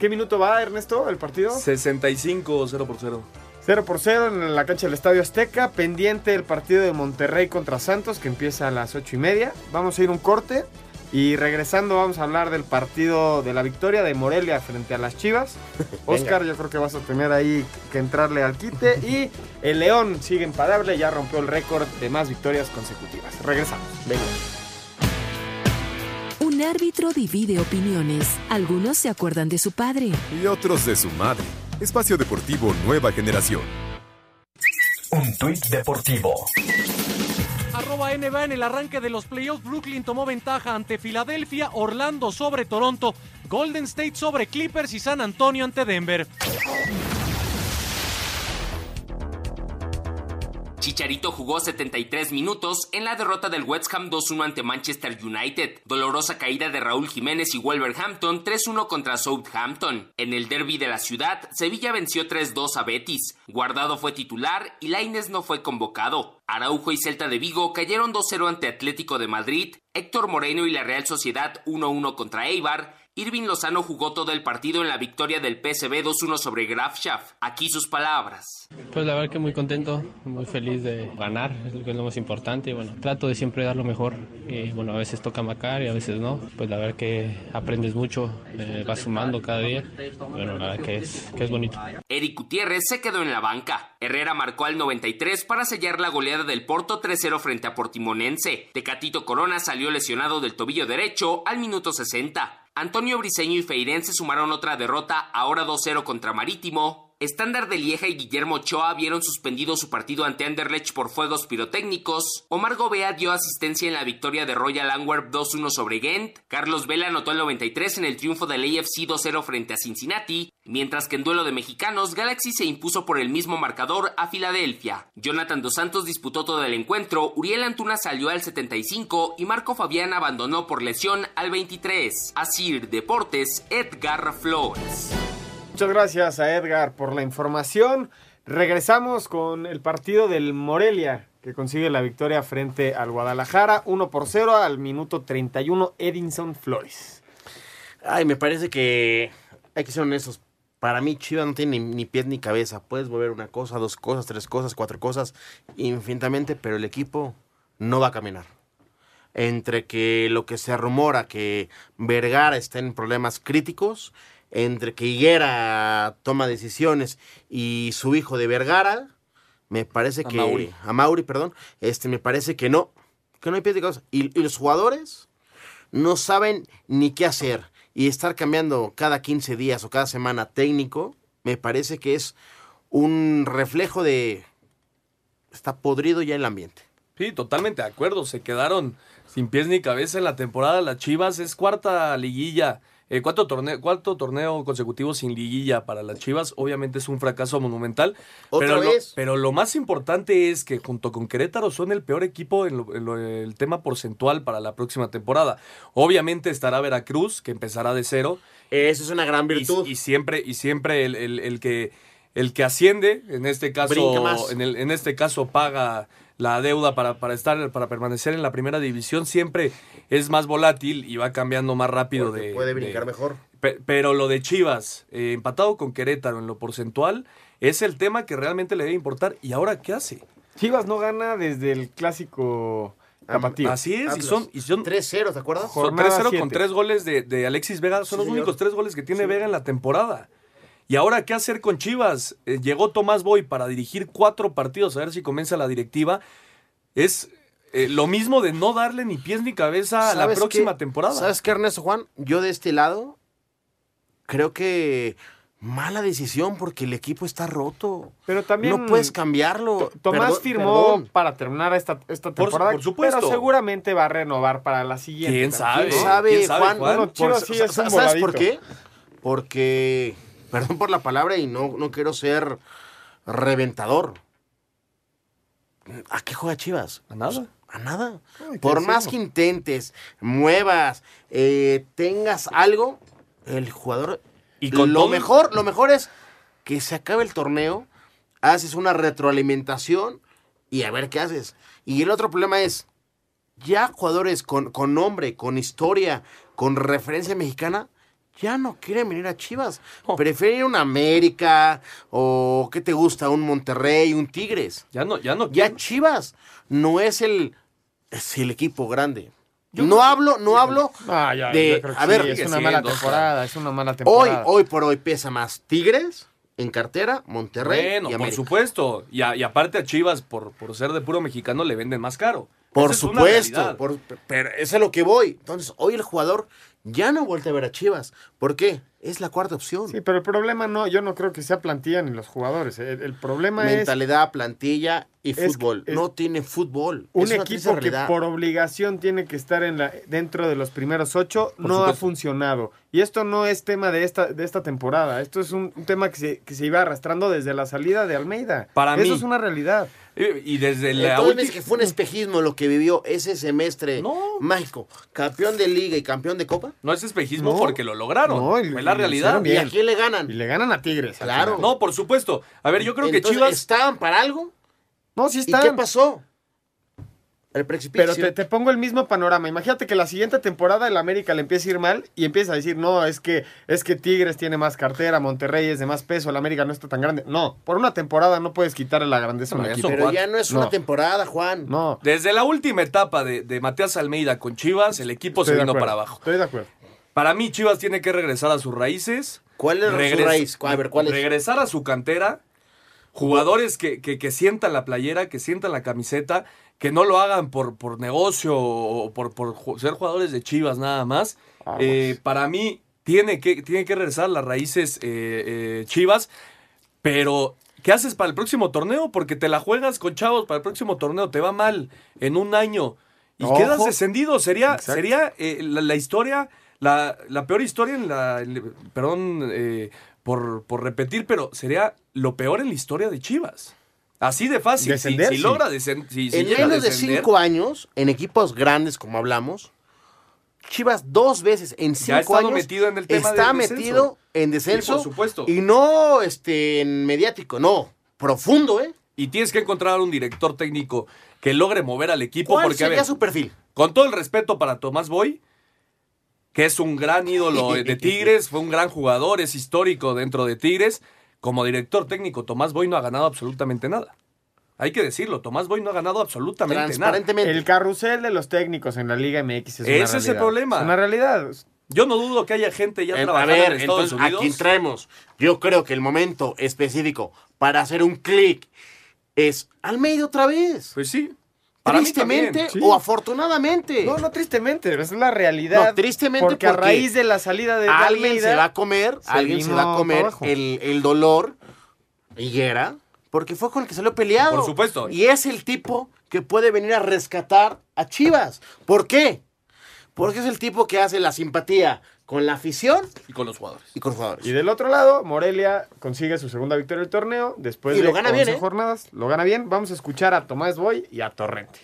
¿Qué minuto va, Ernesto, el partido? 65 0 por 0. 0 por 0 en la cancha del Estadio Azteca. Pendiente el partido de Monterrey contra Santos que empieza a las 8 y media. Vamos a ir un corte y regresando vamos a hablar del partido de la victoria de Morelia frente a las Chivas. (laughs) Oscar, yo creo que vas a tener ahí que entrarle al quite. Y el León sigue imparable, ya rompió el récord de más victorias consecutivas. Regresamos. Venga. Un árbitro divide opiniones. Algunos se acuerdan de su padre. Y otros de su madre. Espacio Deportivo Nueva Generación. Un tuit deportivo. Arroba NBA en el arranque de los playoffs. Brooklyn tomó ventaja ante Filadelfia, Orlando sobre Toronto, Golden State sobre Clippers y San Antonio ante Denver. Chicharito jugó 73 minutos en la derrota del West Ham 2-1 ante Manchester United. Dolorosa caída de Raúl Jiménez y Wolverhampton 3-1 contra Southampton. En el derby de la ciudad, Sevilla venció 3-2 a Betis. Guardado fue titular y Laines no fue convocado. Araujo y Celta de Vigo cayeron 2-0 ante Atlético de Madrid. Héctor Moreno y la Real Sociedad 1-1 contra Eibar Irving Lozano jugó todo el partido en la victoria del PSV 2-1 sobre Graf Schaff. Aquí sus palabras. Pues la verdad que muy contento, muy feliz de ganar, es lo que es lo más importante. Y bueno, trato de siempre dar lo mejor. Y bueno, a veces toca macar y a veces no. Pues la verdad que aprendes mucho, eh, vas sumando cada día. Bueno, la verdad que es, que es bonito. Eric Gutiérrez se quedó en la banca. Herrera marcó al 93 para sellar la goleada del Porto 3-0 frente a Portimonense. Tecatito Corona salió lesionado del tobillo derecho al minuto 60. Antonio Briseño y Feirense sumaron otra derrota, ahora 2-0 contra Marítimo. Estándar de Lieja y Guillermo Ochoa vieron suspendido su partido ante Anderlecht por fuegos pirotécnicos. Omar Gobea dio asistencia en la victoria de Royal Antwerp 2-1 sobre Ghent. Carlos Vela anotó el 93 en el triunfo del AFC 2-0 frente a Cincinnati. Mientras que en duelo de mexicanos, Galaxy se impuso por el mismo marcador a Filadelfia. Jonathan Dos Santos disputó todo el encuentro, Uriel Antuna salió al 75 y Marco Fabián abandonó por lesión al 23. Asir Deportes, Edgar Flores. Muchas gracias a Edgar por la información. Regresamos con el partido del Morelia, que consigue la victoria frente al Guadalajara, 1 por 0 al minuto 31, Edinson Flores. Ay, me parece que hay que ser honestos. Para mí, Chivas no tiene ni, ni pies ni cabeza. Puedes volver una cosa, dos cosas, tres cosas, cuatro cosas, infinitamente, pero el equipo no va a caminar. Entre que lo que se rumora que Vergara está en problemas críticos, entre que Higuera toma decisiones y su hijo de Vergara, me parece que. Mauri. A Mauri, perdón. Este, me parece que no. Que no hay pies ni cabeza. Y, y los jugadores no saben ni qué hacer. Y estar cambiando cada 15 días o cada semana técnico, me parece que es un reflejo de. Está podrido ya el ambiente. Sí, totalmente de acuerdo. Se quedaron sin pies ni cabeza en la temporada. Las Chivas es cuarta liguilla. Eh, cuarto, torneo, cuarto torneo consecutivo sin liguilla para las Chivas. Obviamente es un fracaso monumental. ¿Otra pero, vez? Lo, pero lo más importante es que junto con Querétaro son el peor equipo en, lo- en lo- el tema porcentual para la próxima temporada. Obviamente estará Veracruz, que empezará de cero. Eso es una gran virtud. Y, siempre, y siempre el, el- el que, el que asciende, en este caso, en, el, en este caso paga la deuda para, para estar, para permanecer en la primera división, siempre es más volátil y va cambiando más rápido Porque de. puede de- brincar mejor. Pe- Pero lo de Chivas, eh, empatado con Querétaro en lo porcentual, es el tema que realmente le debe importar. ¿Y ahora qué hace? Chivas no gana desde el clásico tapatío. Así es, y son, y son 3-0, ¿te acuerdas? Son Jornada 3-0 con siete. tres goles de, de Alexis Vega. Son Sí, los señor. únicos tres goles que tiene Vega en la temporada. ¿Y ahora qué hacer con Chivas? Eh, llegó Tomás Boy para dirigir cuatro partidos, a ver si comienza la directiva. Es eh, lo mismo de no darle ni pies ni cabeza a la ¿Sabes próxima qué? temporada. ¿Sabes qué, Ernesto Juan? Yo de este lado creo que mala decisión porque el equipo está roto. Pero también No puedes cambiarlo. Tomás Perdón, firmó perdón. para terminar esta, esta Por temporada, por supuesto. pero seguramente va a renovar para la siguiente. ¿Quién sabe? ¿Quién ¿no? sabe, ¿Quién sabe, Juan? Juan? Bueno, Chivas sí es un ¿Sabes por qué? Porque, perdón por la palabra y no, no quiero ser reventador. ¿A qué juega Chivas? A nada. A nada. Ay, Por más decirlo. que intentes, muevas, eh, tengas algo, el jugador. Y con lo todo- mejor, lo mejor es que se acabe el torneo, haces una retroalimentación y a ver qué haces. Y el otro problema es, ya jugadores con, con nombre, con historia, con referencia mexicana, ya no quieren venir a Chivas. Oh. Prefieren un América o, ¿qué te gusta? Un Monterrey, un Tigres. Ya no, ya no. Ya Chivas no es el, es el equipo grande. no hablo, no hablo Ah, ya, de, a sí, ver, es una mala temporada, es una mala temporada. hoy por hoy pesa más Tigres en cartera, Monterrey Bueno, y por supuesto. Y, a- y aparte a Chivas, por, por ser de puro mexicano, le venden más caro. Por Esa supuesto, por- pero eso es a lo que voy. Entonces, hoy el jugador ya no vuelve a ver a Chivas. ¿Por qué? Es la cuarta opción. Sí, pero el problema no, yo no creo que sea plantilla ni los jugadores. El, el problema Mentalidad, plantilla y es- fútbol. es- no tiene fútbol. es un Es equipo que por obligación tiene que estar en la, dentro de los primeros ocho, Por no ha funcionado. Y esto no es tema de esta, de esta temporada, esto es un, un tema que se, que se iba arrastrando desde la salida de Almeida. Para Eso mí. es una realidad. Y, y desde la Entonces última. que fue un espejismo lo que vivió ese semestre mágico. Campeón de liga y campeón de copa. No es espejismo No. porque lo lograron. No, y- Fue y la realidad. ¿Y a quién le ganan? Y le ganan a Tigres. Claro. No, por supuesto. A ver, yo creo que Chivas. ¿Estaban para algo? No, sí ¿Y están. qué pasó? El precipicio. Pero te, te pongo el mismo panorama. Imagínate que la siguiente temporada el América le empieza a ir mal y empieza a decir, no, es que, es que Tigres tiene más cartera, Monterrey es de más peso, el América no está tan grande. No, por una temporada no puedes quitarle la grandeza a un No, Pero ya no es No. una temporada, Juan. No, Desde la última etapa de, de Matías Almeida con Chivas, el equipo estoy se vino para abajo. Estoy de acuerdo. Para mí, Chivas tiene que regresar a sus raíces. ¿Cuál es su raíz? A ver, ¿cuál es? Regresar a su cantera. Jugadores que, que, que sientan la playera, que sientan la camiseta, que no lo hagan por, por negocio o por, por ser jugadores de Chivas nada más. Eh, para mí, tiene que, tiene que regresar las raíces eh, eh, Chivas. Pero, ¿qué haces para el próximo torneo? Porque te la juegas con chavos para el próximo torneo. Te va mal en un año. Y Ojo. quedas descendido. Sería, Exacto. sería eh, la, la historia, la, la peor historia en la. perdón eh, por, por repetir, pero sería lo peor en la historia de Chivas. Así de fácil. Si- Descender, si, sí. logra descender. Si, si en menos de cinco años, en equipos grandes, como hablamos, Chivas dos veces en cinco años metido en el tema está metido en descenso. Sí, por supuesto. Y no este, en mediático, no. Profundo, ¿eh? Y tienes que encontrar un director técnico que logre mover al equipo. ¿Cuál porque, a ver, su perfil? Con todo el respeto para Tomás Boy, que es un gran ídolo (laughs) de Tigres, fue un gran jugador, es histórico dentro de Tigres. Como director técnico, Tomás Boy no ha ganado absolutamente nada. Hay que decirlo, Tomás Boy no ha ganado absolutamente nada. Transparentemente. El carrusel de los técnicos en la Liga MX es una Ese es el realidad. problema. Es una realidad. Yo no dudo que haya gente ya Eh, a trabajando ver, en Estados entonces Unidos. aquí entremos. Yo creo que el momento específico para hacer un clic es Almeida otra vez. Pues sí. Para Tristemente también, sí. o afortunadamente. No, no tristemente, es la realidad. No, tristemente porque, a raíz de la salida de alguien Almeida, se va a comer, se alguien se va a comer el, el dolor, Higuera, porque fue con el que salió peleado. Por supuesto. Y es el tipo que puede venir a rescatar a Chivas. ¿Por qué? Porque es el tipo que hace la simpatía con la afición Y con los jugadores. y con los jugadores. Y del otro lado, Morelia consigue su segunda victoria del torneo después Y de lo gana 11 bien, ¿eh? jornadas. Lo gana bien. Vamos a escuchar a Tomás Boy y a Torrente.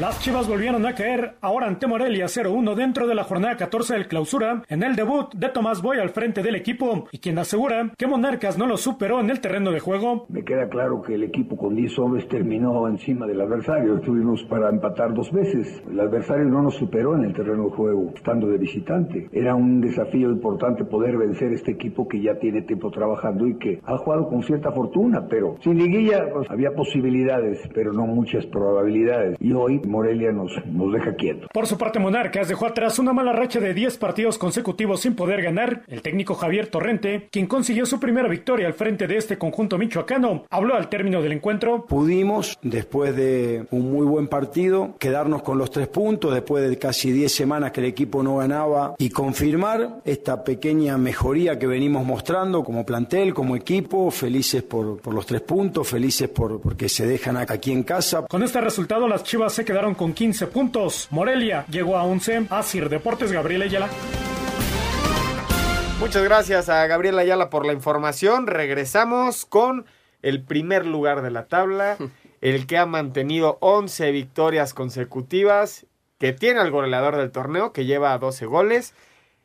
Las Chivas volvieron a caer ahora ante Morelia 0-1 dentro de la jornada 14 del clausura en el debut de Tomás Boy al frente del equipo y quien asegura que Monarcas no lo superó en el terreno de juego. Me queda claro que el equipo con 10 hombres terminó encima del adversario. Estuvimos para empatar dos veces. El adversario no nos superó en el terreno de juego, estando de visitante. Era un desafío importante poder vencer este equipo que ya tiene tiempo trabajando y que ha jugado con cierta fortuna, pero sin liguilla pues, había posibilidades, pero no muchas probabilidades. Y hoy Morelia nos, nos deja quietos. Por su parte, Monarcas dejó atrás una mala racha de 10 partidos consecutivos sin poder ganar. El técnico Javier Torrente, quien consiguió su primera victoria al frente de este conjunto michoacano, habló al término del encuentro. Pudimos, después de un muy buen partido, quedarnos con los tres puntos, después de casi 10 semanas que el equipo no ganaba, y confirmar esta pequeña mejoría que venimos mostrando como plantel, como equipo, felices por, por los tres puntos, felices por, porque se dejan aquí en casa. Con este resultado, las Chivas se quedaron con 15 puntos. Morelia llegó a 11. Asir Deportes, Gabriel Ayala. Muchas gracias a Gabriel Ayala por la información. Regresamos con el primer lugar de la tabla, (laughs) el que ha mantenido 11 victorias consecutivas, que tiene al goleador del torneo, que lleva 12 goles.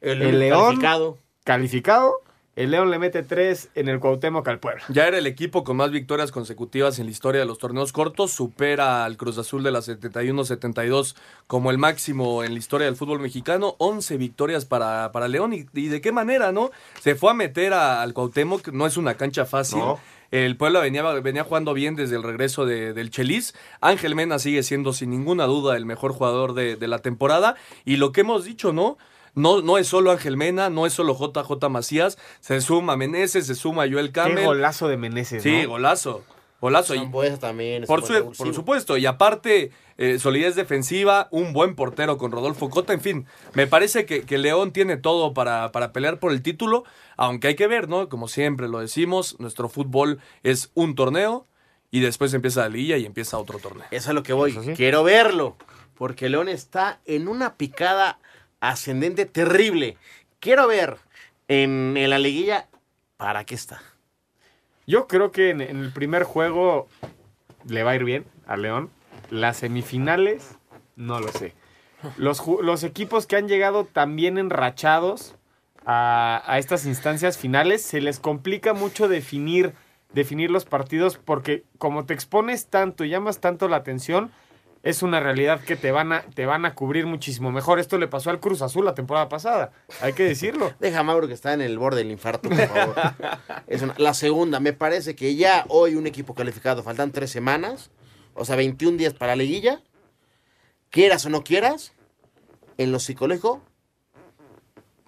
El León calificado. calificado. El León le mete 3 en el Cuauhtémoc al Puebla. Ya era el equipo con más victorias consecutivas en la historia de los torneos cortos. Supera al Cruz Azul de la 71-72 como el máximo en la historia del fútbol mexicano. 11 victorias para, para León. Y, y de qué manera, no? Se fue a meter a- al Cuauhtémoc. No es una cancha fácil. No. El Puebla venía, venía jugando bien desde el regreso de- del Chelis. Ángel Mena sigue siendo sin ninguna duda el mejor jugador de, de la temporada. Y lo que hemos dicho, ¿no? No, no es solo Ángel Mena, no es solo JJ Macías, se suma Meneses, se suma Joel Campbell. Qué golazo de Meneses, Sí, ¿no? golazo. Golazo. Y- también. por, su- supuesto. Y aparte, eh, solidez defensiva, un buen portero con Rodolfo Cota. En fin, me parece que, que León tiene todo para, para pelear por el título. Aunque hay que ver, ¿no? Como siempre lo decimos, nuestro fútbol es un torneo y después empieza la liga y empieza otro torneo. Eso es lo que voy. Quiero verlo. Porque León está en una picada ascendente terrible. Quiero ver en, la liguilla para qué está. Yo creo que en, el primer juego le va a ir bien a León. Las semifinales, no lo sé. Los equipos que han llegado también enrachados a, a estas instancias finales, se les complica mucho definir definir los partidos porque como te expones tanto y llamas tanto la atención, es una realidad que te van a, te van a cubrir muchísimo mejor. Esto le pasó al Cruz Azul la temporada pasada, hay que decirlo. (laughs) Deja a Mauro que está en el borde del infarto, por favor. Es una- la segunda, me parece que ya hoy un equipo calificado, faltan tres semanas, o sea, 21 días para la liguilla, quieras o no quieras, en lo psicológico,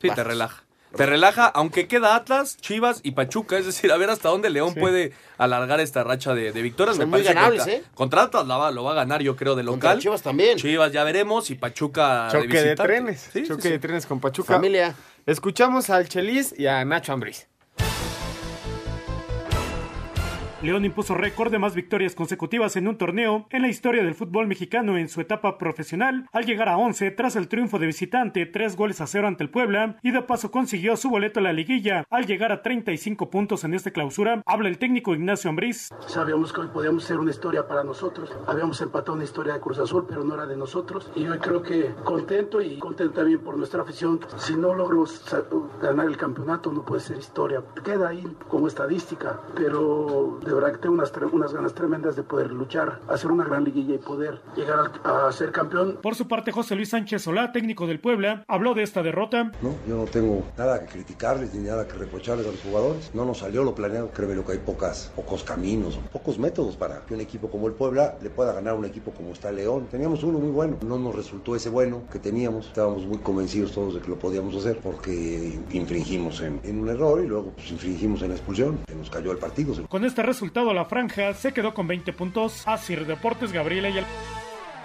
Sí, te relaja. Te relaja, aunque queda Atlas, Chivas y Pachuca. Es decir, a ver hasta dónde León puede alargar esta racha de, de victorias. Son Me muy parece que ganables, contra, ¿eh? contra Atlas la va- lo va a ganar, yo creo, de Contra local. Chivas también. Chivas ya veremos y Pachuca Choque de, visitante. trenes, sí, choque sí. de trenes con Pachuca. Familia. Escuchamos al Chelis y a Nacho Ambriz. León impuso récord de más victorias consecutivas en un torneo en la historia del fútbol mexicano en su etapa profesional, al llegar a 11 tras el triunfo de visitante, 3 goles a 0 ante el Puebla, y de paso consiguió su boleto a la liguilla, al llegar a 35 puntos en esta clausura. Habla el técnico Ignacio Ambriz. Sabíamos que hoy podíamos ser una historia para nosotros. Habíamos empatado una historia de Cruz Azul, pero no era de nosotros. Y hoy creo que contento y contento también por nuestra afición. Si no logro ganar el campeonato, no puede ser historia. Queda ahí como estadística, pero de verdad que tengo unas, ganas tremendas de poder luchar, hacer una gran liguilla y poder llegar a ser campeón. Por su parte, José Luis Sánchez Solá, técnico del Puebla, habló de esta derrota. ¿no? Yo no tengo nada que criticarles ni nada que reprocharles a los jugadores. No nos salió lo planeado. Creo que hay pocas, pocos caminos, pocos métodos para que un equipo como el Puebla le pueda ganar a un equipo como está León. Teníamos uno muy bueno. No nos resultó ese bueno que teníamos. Estábamos muy convencidos todos de que lo podíamos hacer porque infringimos en, en un error y luego pues, infringimos en la expulsión. Se nos cayó el partido. Con este resultado, la franja se quedó con 20 puntos. Asir Deportes, Gabriela y el...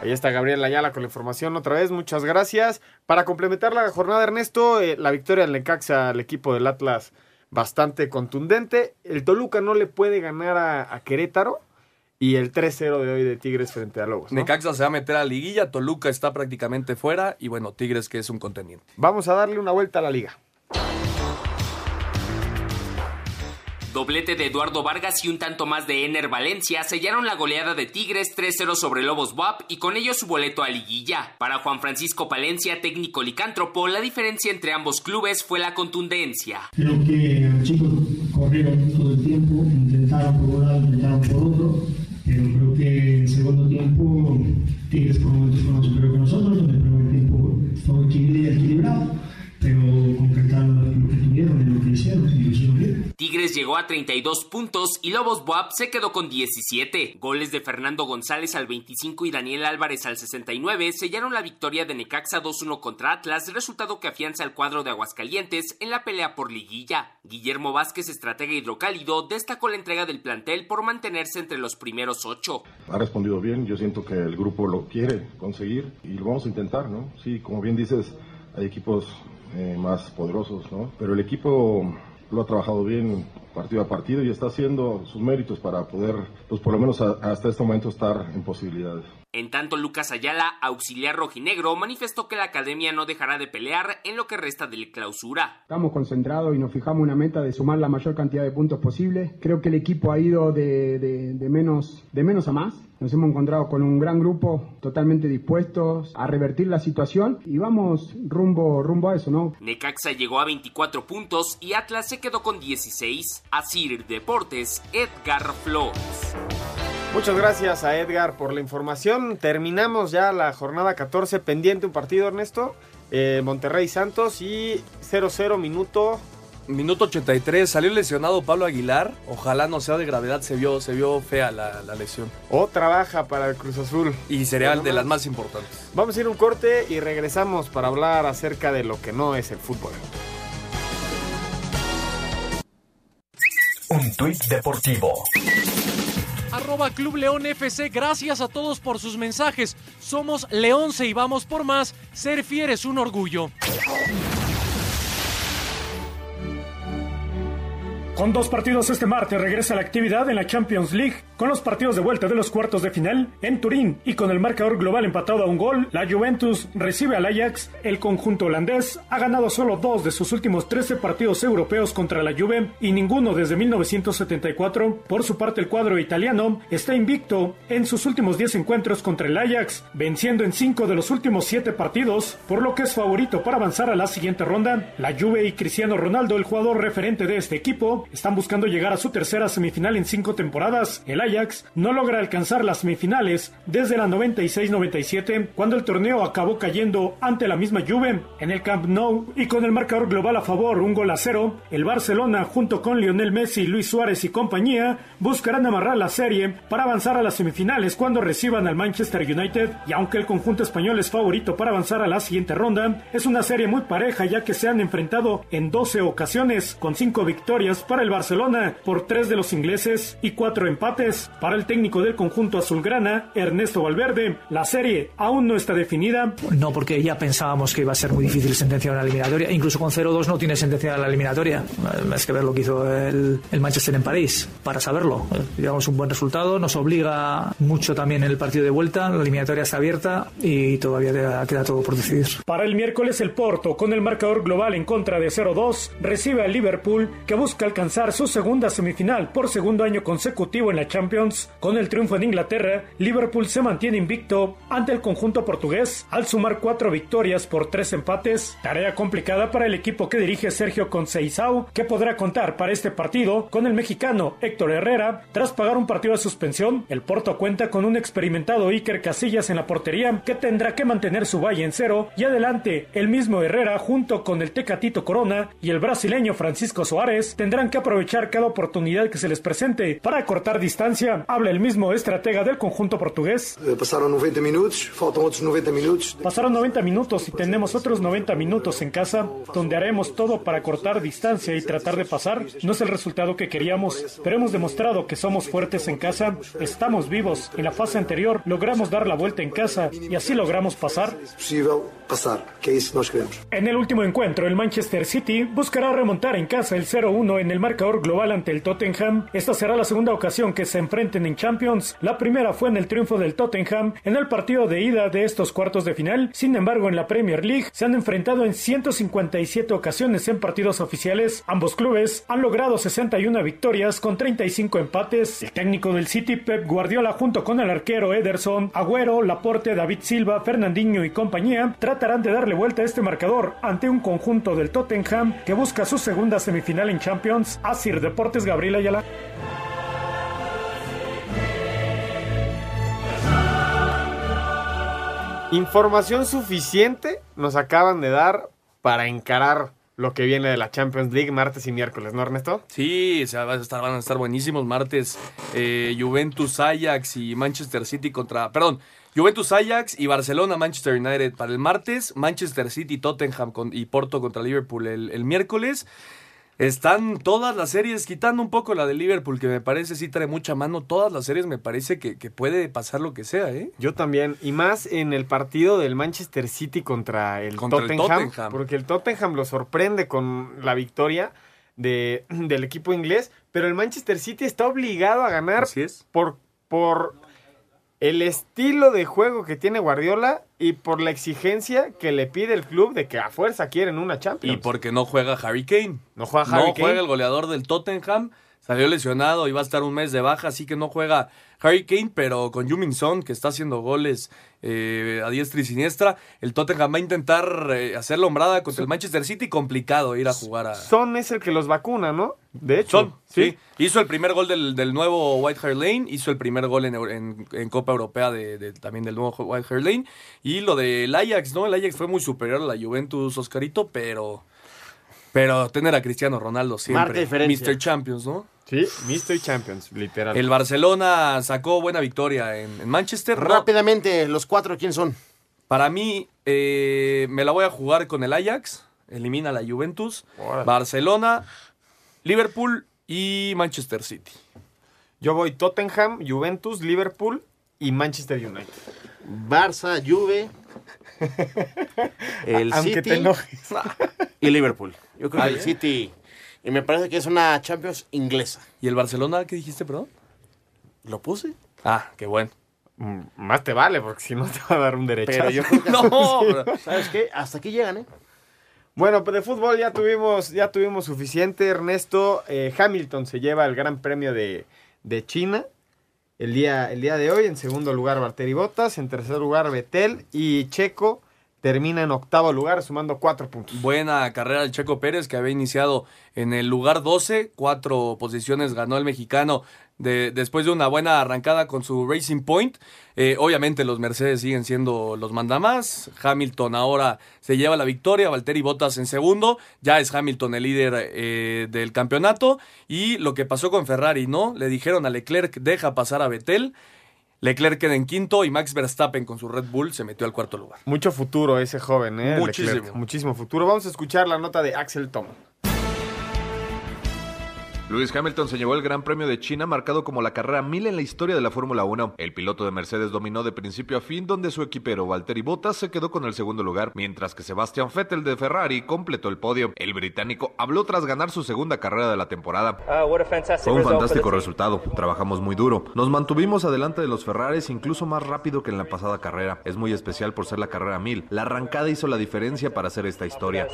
Ahí está Gabriel Ayala con la información otra vez, muchas gracias. Para complementar la jornada, Ernesto, eh, la victoria del Necaxa al equipo del Atlas bastante contundente. El Toluca no le puede ganar a, a Querétaro y el 3-0 de hoy de Tigres frente a Lobos. ¿no? Necaxa se va a meter a liguilla, Toluca está prácticamente fuera y bueno, Tigres que es un contendiente. Vamos a darle una vuelta a la liga. Doblete de Eduardo Vargas y un tanto más de Ener Valencia sellaron la goleada de Tigres 3-0 sobre Lobos WAP y con ello su boleto a liguilla. Para Juan Francisco Palencia, técnico licántropo, la diferencia entre ambos clubes fue la contundencia. Tigres llegó a 32 puntos y Lobos WAP se quedó con 17. Goles de Fernando González al 25 y Daniel Álvarez al 69 sellaron la victoria de Necaxa 2-1 contra Atlas, resultado que afianza al cuadro de Aguascalientes en la pelea por liguilla. Guillermo Vázquez, estratega hidrocálido, destacó la entrega del plantel por mantenerse entre los primeros ocho. Ha respondido bien, yo siento que el grupo lo quiere conseguir y lo vamos a intentar, ¿no? Sí, como bien dices, hay equipos eh, más poderosos, ¿no? Pero el equipo lo ha trabajado bien partido a partido y está haciendo sus méritos para poder, pues por lo menos a- hasta este momento estar en posibilidades. En tanto, Lucas Ayala, auxiliar rojinegro, manifestó que la academia no dejará de pelear en lo que resta del clausura. Estamos concentrados y nos fijamos una meta de sumar la mayor cantidad de puntos posible. Creo que el equipo ha ido de, de- de menos, de menos a más. Nos hemos encontrado con un gran grupo totalmente dispuestos a revertir la situación y vamos rumbo, rumbo a eso, ¿no? Necaxa llegó a 24 puntos y Atlas se quedó con 16. Asir Deportes, Edgar Flores. Muchas gracias a Edgar por la información. Terminamos ya la jornada 14, pendiente un partido, Ernesto. Eh, Monterrey Santos y 0-0 minuto. Minuto 83, salió lesionado Pablo Aguilar. Ojalá no sea de gravedad, se vio, se vio fea la, la lesión. O trabaja para el Cruz Azul. Y sería de las más. más importantes. Vamos a ir a un corte y regresamos para hablar acerca de lo que no es el fútbol. Un tuit deportivo. Arroba Club León FC, gracias a todos por sus mensajes. Somos Leonce y vamos por más. Ser fiel es un orgullo. Con dos partidos este martes regresa la actividad en la Champions League Con los partidos de vuelta de los cuartos de final en Turín y con el marcador global empatado a un gol, la Juventus recibe al Ajax. El conjunto holandés ha ganado solo dos de sus últimos 13 partidos europeos contra la Juve y ninguno desde 1974. Por su parte, el cuadro italiano está invicto en sus últimos 10 encuentros contra el Ajax, venciendo en 5 de los últimos 7 partidos, por lo que es favorito para avanzar a la siguiente ronda. La Juve y Cristiano Ronaldo, el jugador referente de este equipo, están buscando llegar a su tercera semifinal en 5 temporadas. El Ajax no logra alcanzar las semifinales desde la 96-97, cuando el torneo acabó cayendo ante la misma Juve en el Camp Nou y con el marcador global a favor, un gol a cero. El Barcelona, junto con Lionel Messi, Luis Suárez y compañía, buscarán amarrar la serie para avanzar a las semifinales cuando reciban al Manchester United. Y aunque el conjunto español es favorito para avanzar a la siguiente ronda, es una serie muy pareja ya que se han enfrentado en 12 ocasiones, con 5 victorias para el Barcelona por 3 de los ingleses y 4 empates. Para el técnico del conjunto azulgrana, Ernesto Valverde, la serie aún no está definida. No, porque ya pensábamos que iba a ser muy difícil sentenciar una eliminatoria. Incluso con 0-2 no tiene sentenciada la eliminatoria. Es que ver lo que hizo el, el Manchester en París para saberlo. Digamos un buen resultado, nos obliga mucho también en el partido de vuelta. La eliminatoria está abierta y todavía queda, queda todo por decidir. Para el miércoles, el Porto, con el marcador global en contra de 0-2, recibe al Liverpool, que busca alcanzar su segunda semifinal por segundo año consecutivo en la Champions. Con el triunfo en Inglaterra, Liverpool se mantiene invicto ante el conjunto portugués al sumar cuatro victorias por tres empates. Tarea complicada para el equipo que dirige Sergio Conceição, que podrá contar para este partido con el mexicano Héctor Herrera. Tras pagar un partido de suspensión, el Porto cuenta con un experimentado Iker Casillas en la portería que tendrá que mantener su valle en cero y adelante el mismo Herrera junto con el Tecatito Corona y el brasileño Francisco Suárez tendrán que aprovechar cada oportunidad que se les presente para cortar distancia. Habla el mismo estratega del conjunto portugués. Pasaron 90 minutos, faltan otros 90 minutos. Pasaron 90 minutos y tenemos otros 90 minutos en casa donde haremos todo para cortar distancia y tratar de pasar. No es el resultado que queríamos, pero hemos demostrado que somos fuertes en casa, estamos vivos. En la fase anterior logramos dar la vuelta en casa y así logramos pasar. Pasar, que es eso que queremos. En el último encuentro, el Manchester City buscará remontar en casa el 0-1 en el marcador global ante el Tottenham. Esta será la segunda ocasión que se enfrenten en Champions. La primera fue en el triunfo del Tottenham en el partido de ida de estos cuartos de final. Sin embargo, en la Premier League se han enfrentado en 157 ocasiones en partidos oficiales. Ambos clubes han logrado 61 victorias con 35 empates. El técnico del City, Pep Guardiola, junto con el arquero Ederson, Agüero, Laporte, David Silva, Fernandinho y compañía, tratarán de darle vuelta a este marcador ante un conjunto del Tottenham que busca su segunda semifinal en Champions. Asir Deportes Gabriel Ayala. Información suficiente nos acaban de dar para encarar lo que viene de la Champions League martes y miércoles, ¿no, Ernesto? Sí, o sea, van, a estar, van a estar buenísimos martes. eh, Juventus, Ajax y Manchester City contra... Perdón, Juventus, Ajax y Barcelona, Manchester United para el martes. Manchester City, Tottenham con- y Porto contra Liverpool el, el miércoles. Están todas las series, quitando un poco la de Liverpool, que me parece sí trae mucha mano. Todas las series me parece que, que puede pasar lo que sea, ¿eh? Yo también. Y más en el partido del Manchester City contra el, Contra el Tottenham. Porque el Tottenham lo sorprende con la victoria de, del equipo inglés. Pero el Manchester City está obligado a ganar por, por el estilo de juego que tiene Guardiola y por la exigencia que le pide el club de que a fuerza quieren una Champions. Y porque no juega Harry Kane. No juega Harry No Kane. juega el goleador del Tottenham. Salió lesionado y va a estar un mes de baja, así que no juega Harry Kane, pero con Yumin Son, que está haciendo goles eh, a diestra y siniestra, el Tottenham va a intentar eh, hacer la hombrada contra el Manchester City. Complicado ir a jugar a... Son es el que los vacuna, ¿no? De hecho. Son, sí. Hizo el primer gol del, del nuevo White Hart Lane, hizo el primer gol en, en- en Copa Europea de, de- también del nuevo White Hart Lane. Y lo del Ajax, ¿no? El Ajax fue muy superior a la Juventus, Oscarito, pero... Pero tener a Cristiano Ronaldo siempre. Mr. Champions, ¿no? Sí, Mr. Champions, literal. El Barcelona sacó buena victoria en, en Manchester. ¿no? Rápidamente, los cuatro, ¿quién son? Para mí, eh, me la voy a jugar con el Ajax. Elimina a la Juventus. Barcelona, Liverpool y Manchester City. Yo voy Tottenham, Juventus, Liverpool y Manchester United. Barça, Juve, (laughs) el Aunque City te enojes. y Liverpool. Yo creo Ah, que el. City. Y me parece que es una Champions inglesa. ¿Y el Barcelona qué dijiste, perdón? ¿Lo puse? Ah, qué bueno. Mm, Más te vale, porque si no te va a dar un derecho. Pero yo creo que (laughs) hasta- ¿Sabes qué? Hasta aquí llegan, ¿eh? Bueno, pues de fútbol ya tuvimos, ya tuvimos suficiente, Ernesto. Eh, Hamilton se lleva el Gran Premio de, de China el día, el día de hoy. En segundo lugar, Valtteri Bottas. En tercer lugar, Betel. Y Checo termina en octavo lugar, sumando cuatro puntos. Buena carrera del Checo Pérez, que había iniciado en el lugar 12. Cuatro posiciones ganó el mexicano de, después de una buena arrancada con su Racing Point. Eh, obviamente los Mercedes siguen siendo los mandamás. Hamilton ahora se lleva la victoria. Valtteri Bottas en segundo. Ya es Hamilton el líder eh, del campeonato. Y lo que pasó con Ferrari, ¿no? Le dijeron a Leclerc, deja pasar a Vettel. Leclerc queda en quinto y Max Verstappen con su Red Bull se metió al cuarto lugar. Mucho futuro ese joven, ¿eh? Muchísimo. Leclerc. Muchísimo futuro. Vamos a escuchar la nota de Axel Tom. Lewis Hamilton se llevó el Gran Premio de China marcado como la carrera 1000 en la historia de la Fórmula 1. El piloto de Mercedes dominó de principio a fin donde su equipero Valtteri Bottas se quedó con el segundo lugar, mientras que Sebastian Vettel de Ferrari completó el podio. El británico habló tras ganar su segunda carrera de la temporada. Fue un fantástico resultado, trabajamos muy duro. Nos mantuvimos adelante de los Ferraris incluso más rápido que en la pasada carrera. Es muy especial por ser la carrera 1000. La arrancada hizo la diferencia para hacer esta historia.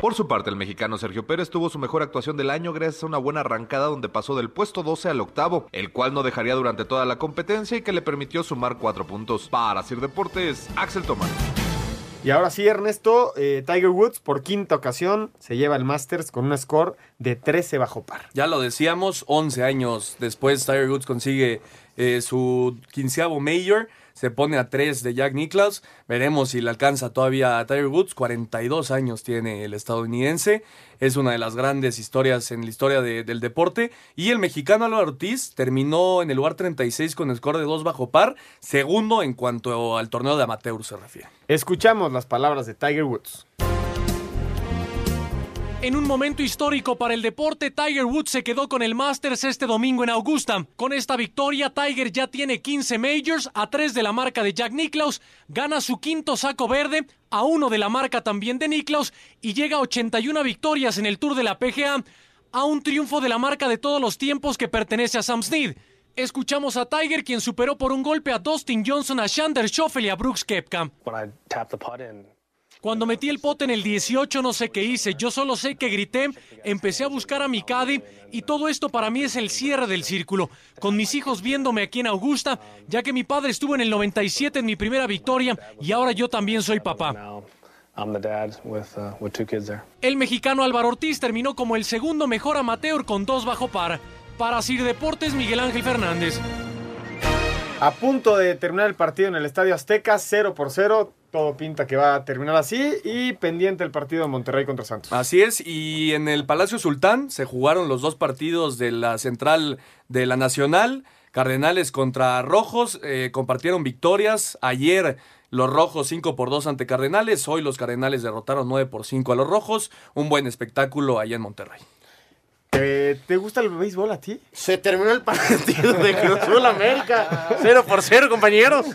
Por su parte, el mexicano Sergio Pérez tuvo su mejor actuación del año gracias a una buena arrancada donde pasó del puesto 12 al octavo, el cual no dejaría durante toda la competencia y que le permitió sumar cuatro puntos. Para Sir Deportes, Axel Tomás. Y ahora sí, Ernesto, eh, Tiger Woods por quinta ocasión se lleva el Masters con un score de 13 bajo par. Ya lo decíamos, 11 años después Tiger Woods consigue eh, su quinceavo Major, se pone a 3 de Jack Nicklaus, veremos si le alcanza todavía a Tiger Woods, 42 años tiene el estadounidense, es una de las grandes historias en la historia de- del deporte, y el mexicano Álvaro Ortiz terminó en el lugar 36 con score de 2 bajo par, segundo en cuanto al torneo de amateur se refiere. Escuchamos las palabras de Tiger Woods. En un momento histórico para el deporte, Tiger Woods se quedó con el Masters este domingo en Augusta. Con esta victoria, Tiger ya tiene 15 majors, a 3 de la marca de Jack Nicklaus, gana su quinto saco verde, a uno de la marca también de Nicklaus, y llega a 81 victorias en el Tour de la PGA, a un triunfo de la marca de todos los tiempos que pertenece a Sam Snead. Escuchamos a Tiger, quien superó por un golpe a Dustin Johnson, a Shander Schoffel y a Brooks Koepka. Cuando metí el pote en el 18 no sé qué hice, yo solo sé que grité, empecé a buscar a mi caddy y todo esto para mí es el cierre del círculo, con mis hijos viéndome aquí en Augusta, ya que mi padre estuvo en el 97 en mi primera victoria y ahora yo también soy papá. El mexicano Álvaro Ortiz terminó como el segundo mejor amateur con dos bajo par. Para Sir Deportes, Miguel Ángel Fernández. A punto de terminar el partido en el Estadio Azteca, 0 por 0. Todo pinta que va a terminar así. Y pendiente el partido de Monterrey contra Santos. Así es, y en el Palacio Sultán se jugaron los dos partidos de la central de la Nacional. Cardenales contra Rojos eh, compartieron victorias. Ayer los Rojos 5 por 2 ante Cardenales. Hoy los Cardenales derrotaron 9 por 5 a los Rojos. Un buen espectáculo allá en Monterrey. ¿Te, te gusta el béisbol a ti? Se terminó el partido de Cruz Azul América. 0 por 0, compañeros.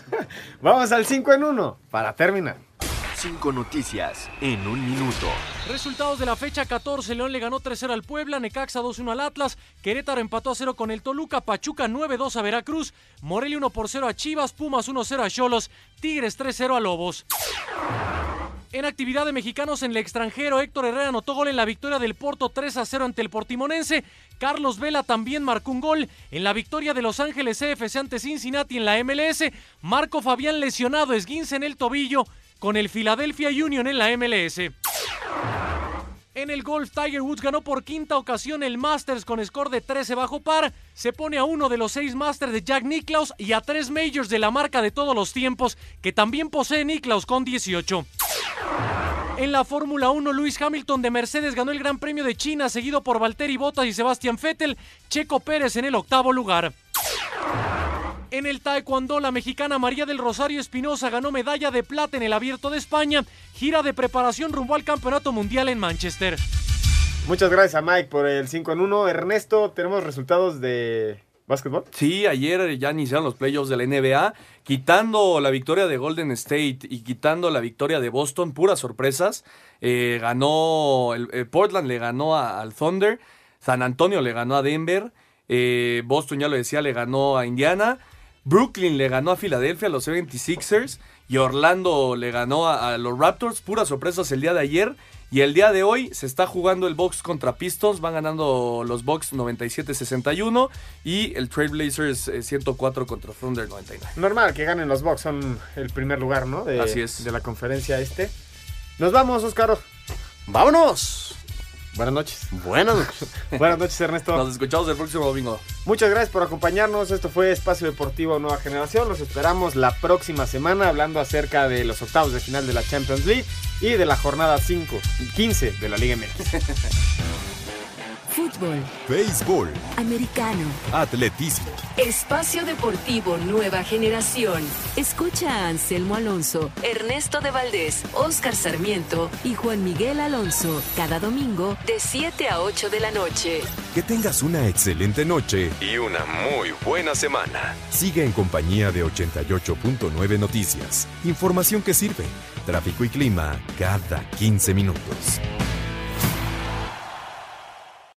Vamos al 5 en 1 para terminar. Cinco noticias en un minuto. Resultados de la fecha 14, León le ganó 3-0 al Puebla, Necaxa 2-1 al Atlas, Querétaro empató a 0 con el Toluca, Pachuca 9-2 a Veracruz, Morelia 1 por 0 a Chivas, Pumas 1-0 a Cholos, Tigres 3-0 a Lobos. En actividad de mexicanos en el extranjero, Héctor Herrera anotó gol en la victoria del Porto 3 a 0 ante el Portimonense. Carlos Vela también marcó un gol en la victoria de Los Ángeles CFC ante Cincinnati en la MLS. Marco Fabián lesionado, esguince en el tobillo con el Philadelphia Union en la MLS. En el golf, Tiger Woods ganó por quinta ocasión el Masters con score de 13 bajo par. Se pone a uno de los seis Masters de Jack Nicklaus y a tres Majors de la marca de todos los tiempos, que también posee Nicklaus con 18. En la Fórmula 1, Lewis Hamilton de Mercedes ganó el Gran Premio de China, seguido por Valtteri Bottas y Sebastian Vettel, Checo Pérez en el octavo lugar. En el Taekwondo, la mexicana María del Rosario Espinosa ganó medalla de plata en el Abierto de España, gira de preparación rumbo al Campeonato Mundial en Manchester. Muchas gracias a Mike por el 5 en 1. Ernesto, tenemos resultados de básquetbol. Sí, ayer ya iniciaron los playoffs de la NBA, quitando la victoria de Golden State y quitando la victoria de Boston, puras sorpresas. Eh, ganó, el, el Portland le ganó a- al Thunder, San Antonio le ganó a Denver. Eh, Boston, ya lo decía, le ganó a Indiana. Brooklyn le ganó a Filadelfia, a los 76ers. Y Orlando le ganó a los Raptors. Puras sorpresas el día de ayer. Y el día de hoy se está jugando el Bucks contra Pistons. Van ganando los Bucks 97-61. Y el Trailblazers eh, 104 contra Thunder 99. Normal que ganen los Bucks, son el primer lugar, ¿no? De, Así es. De la conferencia este. Nos vamos, Oscar. ¡Vámonos! Buenas noches. Buenas noches. (laughs) Buenas noches, Ernesto. Nos escuchamos el próximo domingo. Muchas gracias por acompañarnos. Esto fue Espacio Deportivo Nueva Generación. Los esperamos la próxima semana hablando acerca de los octavos de final de la Champions League y de la jornada 5 y 15 de la Liga MX. (laughs) Fútbol, Béisbol, americano, atletismo, espacio deportivo nueva generación. Escucha a Anselmo Alonso, Ernesto de Valdés, Oscar Sarmiento y Juan Miguel Alonso cada domingo de 7 a 8 de la noche. Que tengas una excelente noche y una muy buena semana. Sigue en compañía de 88.9 Noticias. Información que sirve. Tráfico y clima cada 15 minutos.